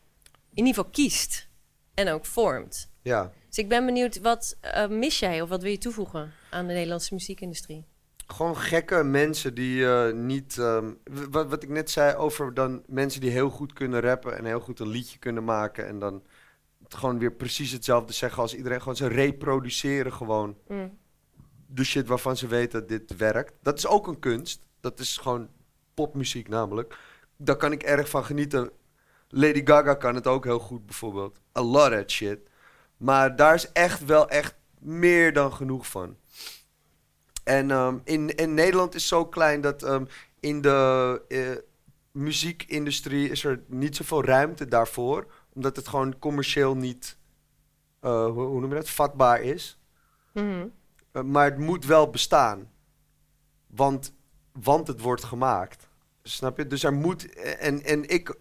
S3: in ieder geval kiest en ook vormt.
S4: Ja,
S3: Dus ik ben benieuwd, wat eh, mis jij of wat wil je toevoegen aan de Nederlandse muziekindustrie?
S4: Gewoon gekke mensen die eh, niet... ehm, wat, wat ik net zei over dan mensen die heel goed kunnen rappen en heel goed een liedje kunnen maken en dan het gewoon weer precies hetzelfde zeggen als iedereen. Gewoon ze reproduceren gewoon
S3: Mm.
S4: de shit waarvan ze weten dat dit werkt. Dat is ook een kunst. Dat is gewoon popmuziek namelijk. Daar kan ik erg van genieten. Lady Gaga kan het ook heel goed bijvoorbeeld. I love that shit. Maar daar is echt wel echt meer dan genoeg van. En ehm, in, in Nederland is zo klein dat ehm, in de eh, muziekindustrie is er niet zoveel ruimte daarvoor. Omdat het gewoon commercieel niet, eh, hoe, hoe noem je dat, vatbaar is.
S3: Mhm.
S4: Uh, maar het moet wel bestaan. Want, want het wordt gemaakt. Snap je? Dus er moet. En, en ik.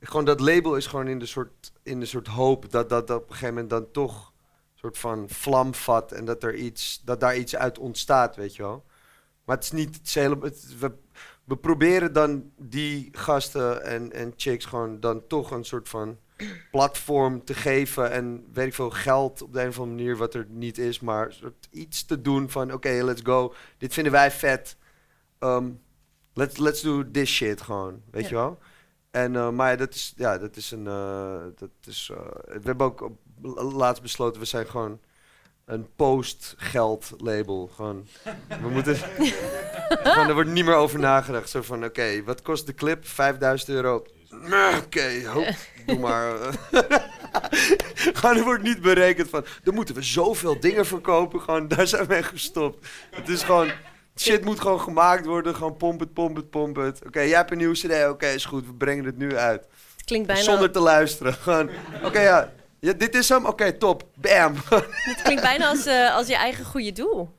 S4: Gewoon dat label is gewoon in de soort, in de soort hoop dat dat op een gegeven moment dan toch. Soort van vlam vat. En dat, er iets, dat daar iets uit ontstaat, weet je wel. Maar het is niet. Het is hele, het- we, we proberen dan die gasten en, en chicks gewoon dan toch een soort van platform te geven en weet ik veel geld op de een of andere manier wat er niet is, maar soort iets te doen van oké, let's go. Dit vinden wij vet. Um, let's, let's do this shit gewoon, weet
S3: Ja.
S4: je wel? En, eh, maar dat is, ja, dat is een, eh, dat is, eh, we hebben ook op- laatst besloten, we zijn gewoon een post-geld label. Gewoon, we moeten, gewoon, er wordt niet meer over nagedacht. Zo van, oké, wat kost de clip? 5000 euro. Oké, doe maar. gewoon, er wordt niet berekend van, dan moeten we zoveel dingen verkopen. Gewoon, daar zijn we gestopt. Het is gewoon, shit moet gewoon gemaakt worden. Gewoon pomp het, pomp het, pomp het. Oké, jij hebt een nieuwe cd. Oké, is goed, we brengen het nu uit.
S3: Klinkt bijna,
S4: Zonder te luisteren. Gewoon, oké, ja. Ja. Dit is hem? Oké, top. Bam.
S3: het klinkt bijna als, eh, als je eigen goede doel.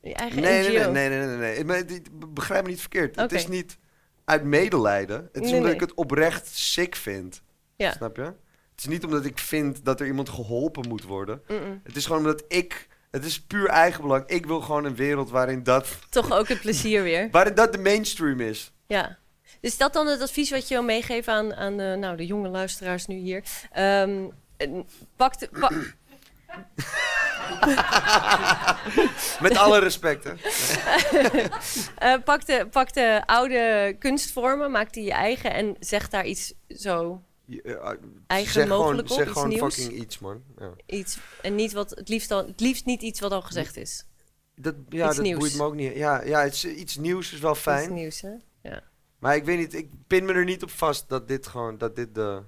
S3: Je eigen
S4: Nee,
S3: NGO.
S4: nee, nee, nee, nee, nee, Begrijp me niet verkeerd. Het is niet uit medelijden. Het is
S3: Nee,
S4: omdat ik het oprecht sick vind.
S3: Ja.
S4: Snap je? Het is niet omdat ik vind dat er iemand geholpen moet worden. Het is gewoon omdat ik... Het is puur eigenbelang. Ik wil gewoon een wereld waarin dat,
S3: Toch ook het plezier weer.
S4: waarin dat de mainstream is.
S3: Ja. Is dat dan het advies wat je wil meegeven aan, aan de, nou, de jonge luisteraars nu hier? En pak de,
S4: Met alle respect, hè.
S3: eh, pak, de, pak de oude kunstvormen, maak die je eigen en zeg daar iets zo
S4: Je- eh,
S3: Eigen
S4: zeg
S3: mogelijk
S4: gewoon,
S3: op,
S4: zeg
S3: iets
S4: gewoon
S3: nieuws?
S4: fucking iets, man. Ja.
S3: iets en niet wat het liefst al, het liefst niet iets wat al gezegd is.
S4: Dat, ja,
S3: Iets
S4: dat
S3: nieuws.
S4: boeit me ook niet. Ja, ja iets, iets nieuws is wel
S3: Iets
S4: fijn.
S3: nieuws, hè?
S4: Maar ik weet niet, ik pin me er niet op vast dat dit gewoon, dat dit de...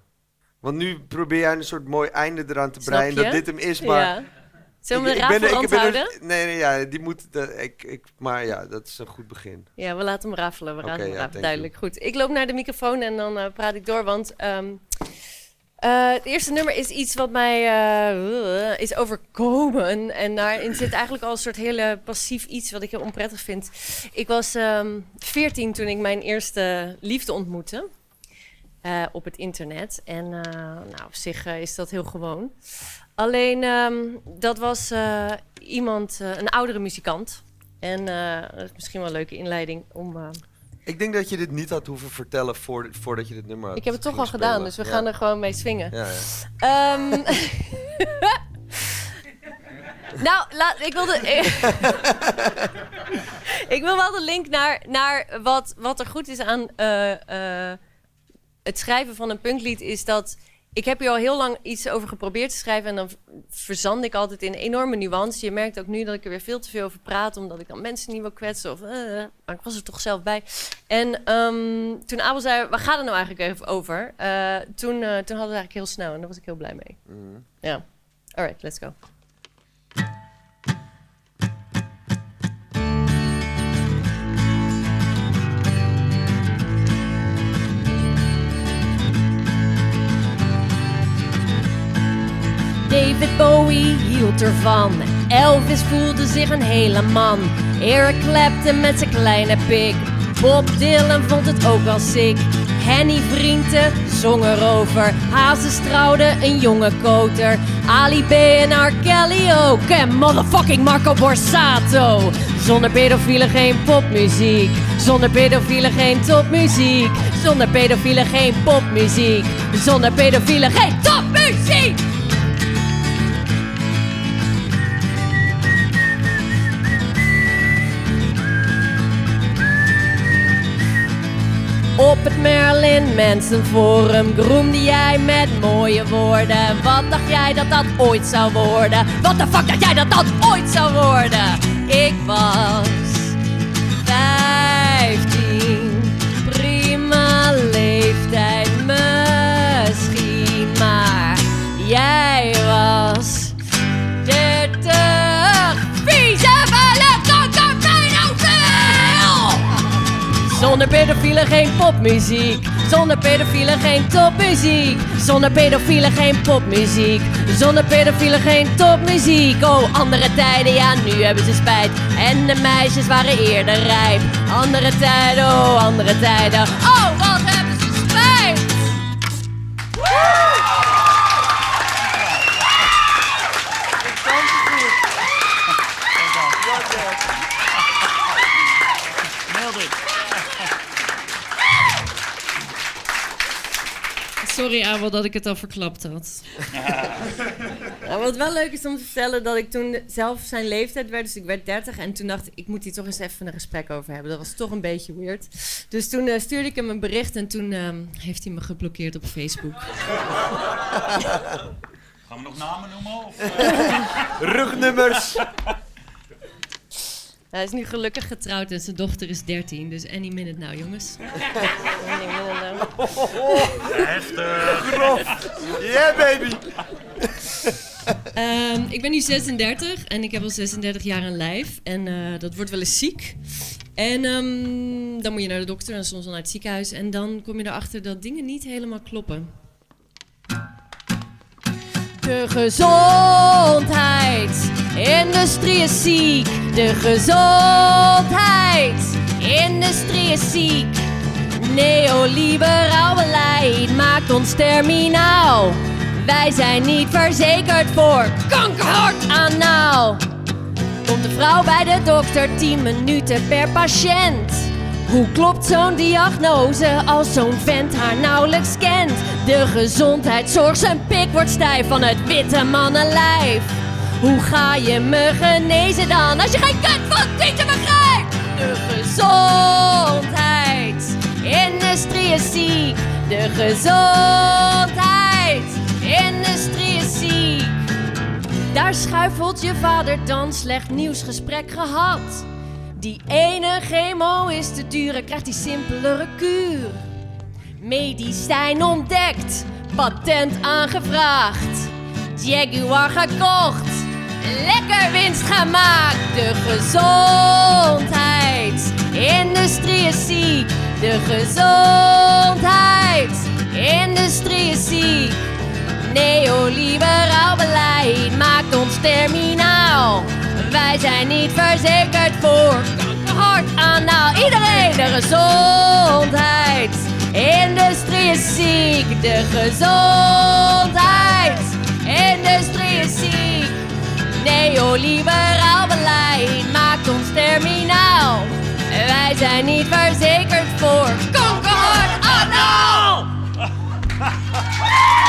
S4: Want nu probeer jij een soort mooi einde eraan te breien, dat dit hem is, maar...
S3: ja. Zullen we
S4: ik-
S3: de
S4: ik ben er- er-? Nee, nee, ja, die moet... de- ik, ik, maar ja, dat is een goed begin.
S3: Ja, we laten hem rafelen. We laten hem
S4: ja, thank
S3: Duidelijk. Goed. Ik loop naar de microfoon en dan eh, praat ik door. Want ehm, eh, het eerste nummer is iets wat mij eh, is overkomen. En daarin zit eigenlijk al een soort hele passief iets wat ik heel onprettig vind. Ik was ehm 14 toen ik mijn eerste liefde ontmoette. eh, op het internet. En nou, op zich is dat heel gewoon. Alleen, ehm, dat was iemand, een oudere muzikant. En dat is misschien wel een leuke inleiding om...
S4: Ik denk dat je dit niet had hoeven vertellen voor, voordat je dit nummer had
S3: ik heb het toch al gedaan, dus we
S4: Ja.
S3: gaan er gewoon mee swingen.
S4: Ja, ja.
S3: Ehm, nou, laat, ik wilde. ik wil wel de link naar, naar wat, wat er goed is aan eh, eh, het schrijven van een punklied. Is dat. Ik heb hier al heel lang iets over geprobeerd te schrijven. En dan verzand ik altijd in enorme nuance. Je merkt ook nu dat ik er weer veel te veel over praat. Omdat ik dan mensen niet wil kwetsen. Of, eh, maar ik was er toch zelf bij. En ehm, toen Abel zei, waar gaat het nou eigenlijk even over? Eh, toen, eh, toen hadden we het eigenlijk heel snel. En daar was ik heel blij mee.
S4: Mhm.
S3: Ja. Alright, let's go. David Bowie hield ervan. Elvis voelde zich een hele man. Eric Clapton met zijn kleine pik. Bob Dylan vond het ook wel sick. Henny Vrienden zong erover. Hazes trouwde een jonge koter. Ali B en R. Kelly ook. En motherfucking Marco Borsato. Zonder pedofielen geen popmuziek. Zonder pedofielen geen topmuziek. Zonder pedofielen geen popmuziek. Zonder pedofielen geen topmuziek. Op het Marilyn Manson Forum groemde jij met mooie woorden. Wat dacht jij dat dat ooit zou worden? Wat de fuck dacht jij dat dat ooit zou worden? Ik was Zonder pedofielen geen popmuziek. Zonder pedofielen geen topmuziek. Zonder pedofielen geen popmuziek. Zonder pedofielen geen topmuziek. Oh, andere tijden, ja, nu hebben ze spijt. En de meisjes waren eerder rijp. Andere tijden, oh, andere tijden. Oh, Sorry, Abel, dat ik het al verklapt had. Nou, wat wel leuk is om te vertellen dat ik toen zelf zijn leeftijd werd, dus ik werd 30 en toen dacht ik, ik moet hier toch eens even een gesprek over hebben. Dat was toch een beetje weird. Dus toen eh, stuurde ik hem een bericht en toen ehm, heeft hij me geblokkeerd op Facebook.
S5: Gaan we nog namen noemen? Of, eh?
S9: Rugnummers.
S3: Hij is nu gelukkig getrouwd en zijn dochter is 13, dus any minute nou, jongens. Any minute now.
S5: Heftig.
S9: Yeah, baby.
S3: Ehm, ik ben nu 36 en ik heb al 36 jaar een lijf. En eh, dat wordt wel eens ziek. En ehm, dan moet je naar de dokter en soms wel naar het ziekenhuis. En dan kom je erachter dat dingen niet helemaal kloppen. De gezondheidsindustrie is ziek. De gezondheidsindustrie is ziek. Neoliberaal beleid maakt ons terminaal. Wij zijn niet verzekerd voor kankerhart anaal. Komt de vrouw bij de dokter 10 minuten per patiënt. Hoe klopt zo'n diagnose als zo'n vent haar nauwelijks kent? De gezondheidszorg, zijn pik wordt stijf van het witte mannenlijf. Hoe ga je me genezen dan als je geen kut van tieten begrijpt? De gezondheidsindustrie is ziek. De gezondheidsindustrie is ziek. Daar schuifelt je vader dan slecht nieuwsgesprek gehad. Die ene chemo is te duur krijgt die simpelere kuur. Medicijn ontdekt, patent aangevraagd. Jaguar gekocht, lekker winst gemaakt. De gezondheidsindustrie is ziek. De gezondheidsindustrie is ziek. Neoliberaal beleid maakt ons terminaal. Wij zijn niet verzekerd voor kankerhart anaal. Iedereen, de gezondheidsindustrie is ziek. De gezondheidsindustrie is ziek. Neoliberaal beleid maakt ons terminaal. Wij zijn niet verzekerd voor kankerhart anaal.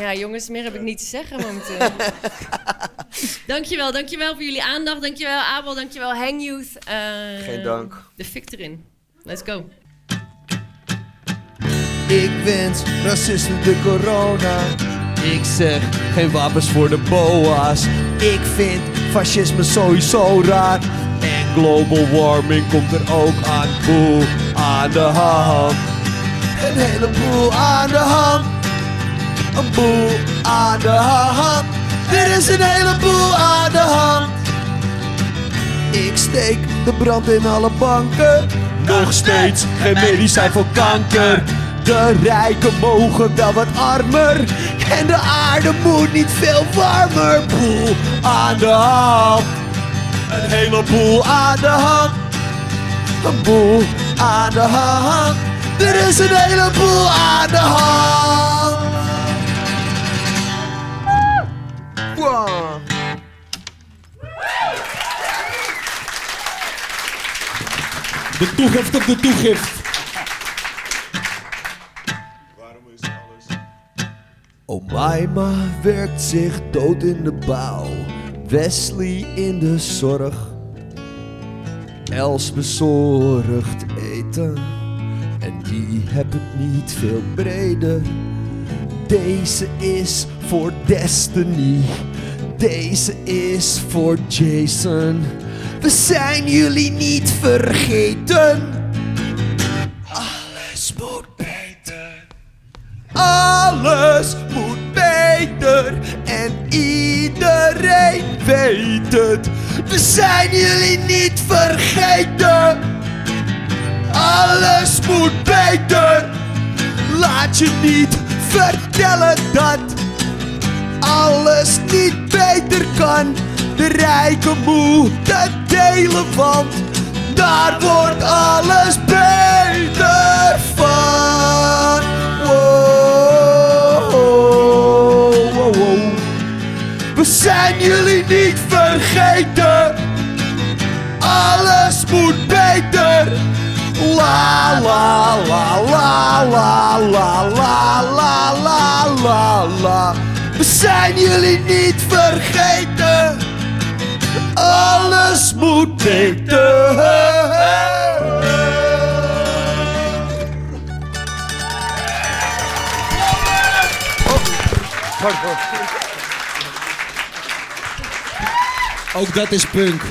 S3: Ja, jongens, meer heb ik niet te zeggen momenteel. dankjewel, dankjewel voor jullie aandacht. Dankjewel Abel, dankjewel Hang Youth. Eh,
S9: Geen dank.
S3: De fik erin. Let's go.
S4: Ik wens racisten de corona. Ik zeg geen wapens voor de boa's. Ik vind fascisme sowieso raar. En global warming komt er ook aan. Boel aan de hand. Een heleboel aan de hand. Een boel aan de hand. Er is een heleboel aan de hand. Ik steek de brand in alle banken. Nog steeds geen medicijn voor kanker. De rijken mogen wel wat armer. En de aarde moet niet veel warmer. Boel aan de hand. Een heleboel aan de hand. Een boel aan de hand. Er is een heleboel aan de hand. De toegift op de toegift. Omaima werkt zich dood in de bouw. Wesley in de zorg. Els bezorgt eten. En die heb het niet veel breder. Deze is voor Destiny. Deze is voor Jason. We zijn jullie niet vergeten. Alles moet beter. Alles moet beter. En iedereen weet het. We zijn jullie niet vergeten. Alles moet beter. Laat je niet vertellen dat alles niet beter kan. De rijke moeten delen, want daar wordt alles beter van. We zijn jullie niet vergeten. Alles moet beter. La la la la la la la la la la la we zijn jullie niet vergeten. Alles moet beter. Ook dat is punk.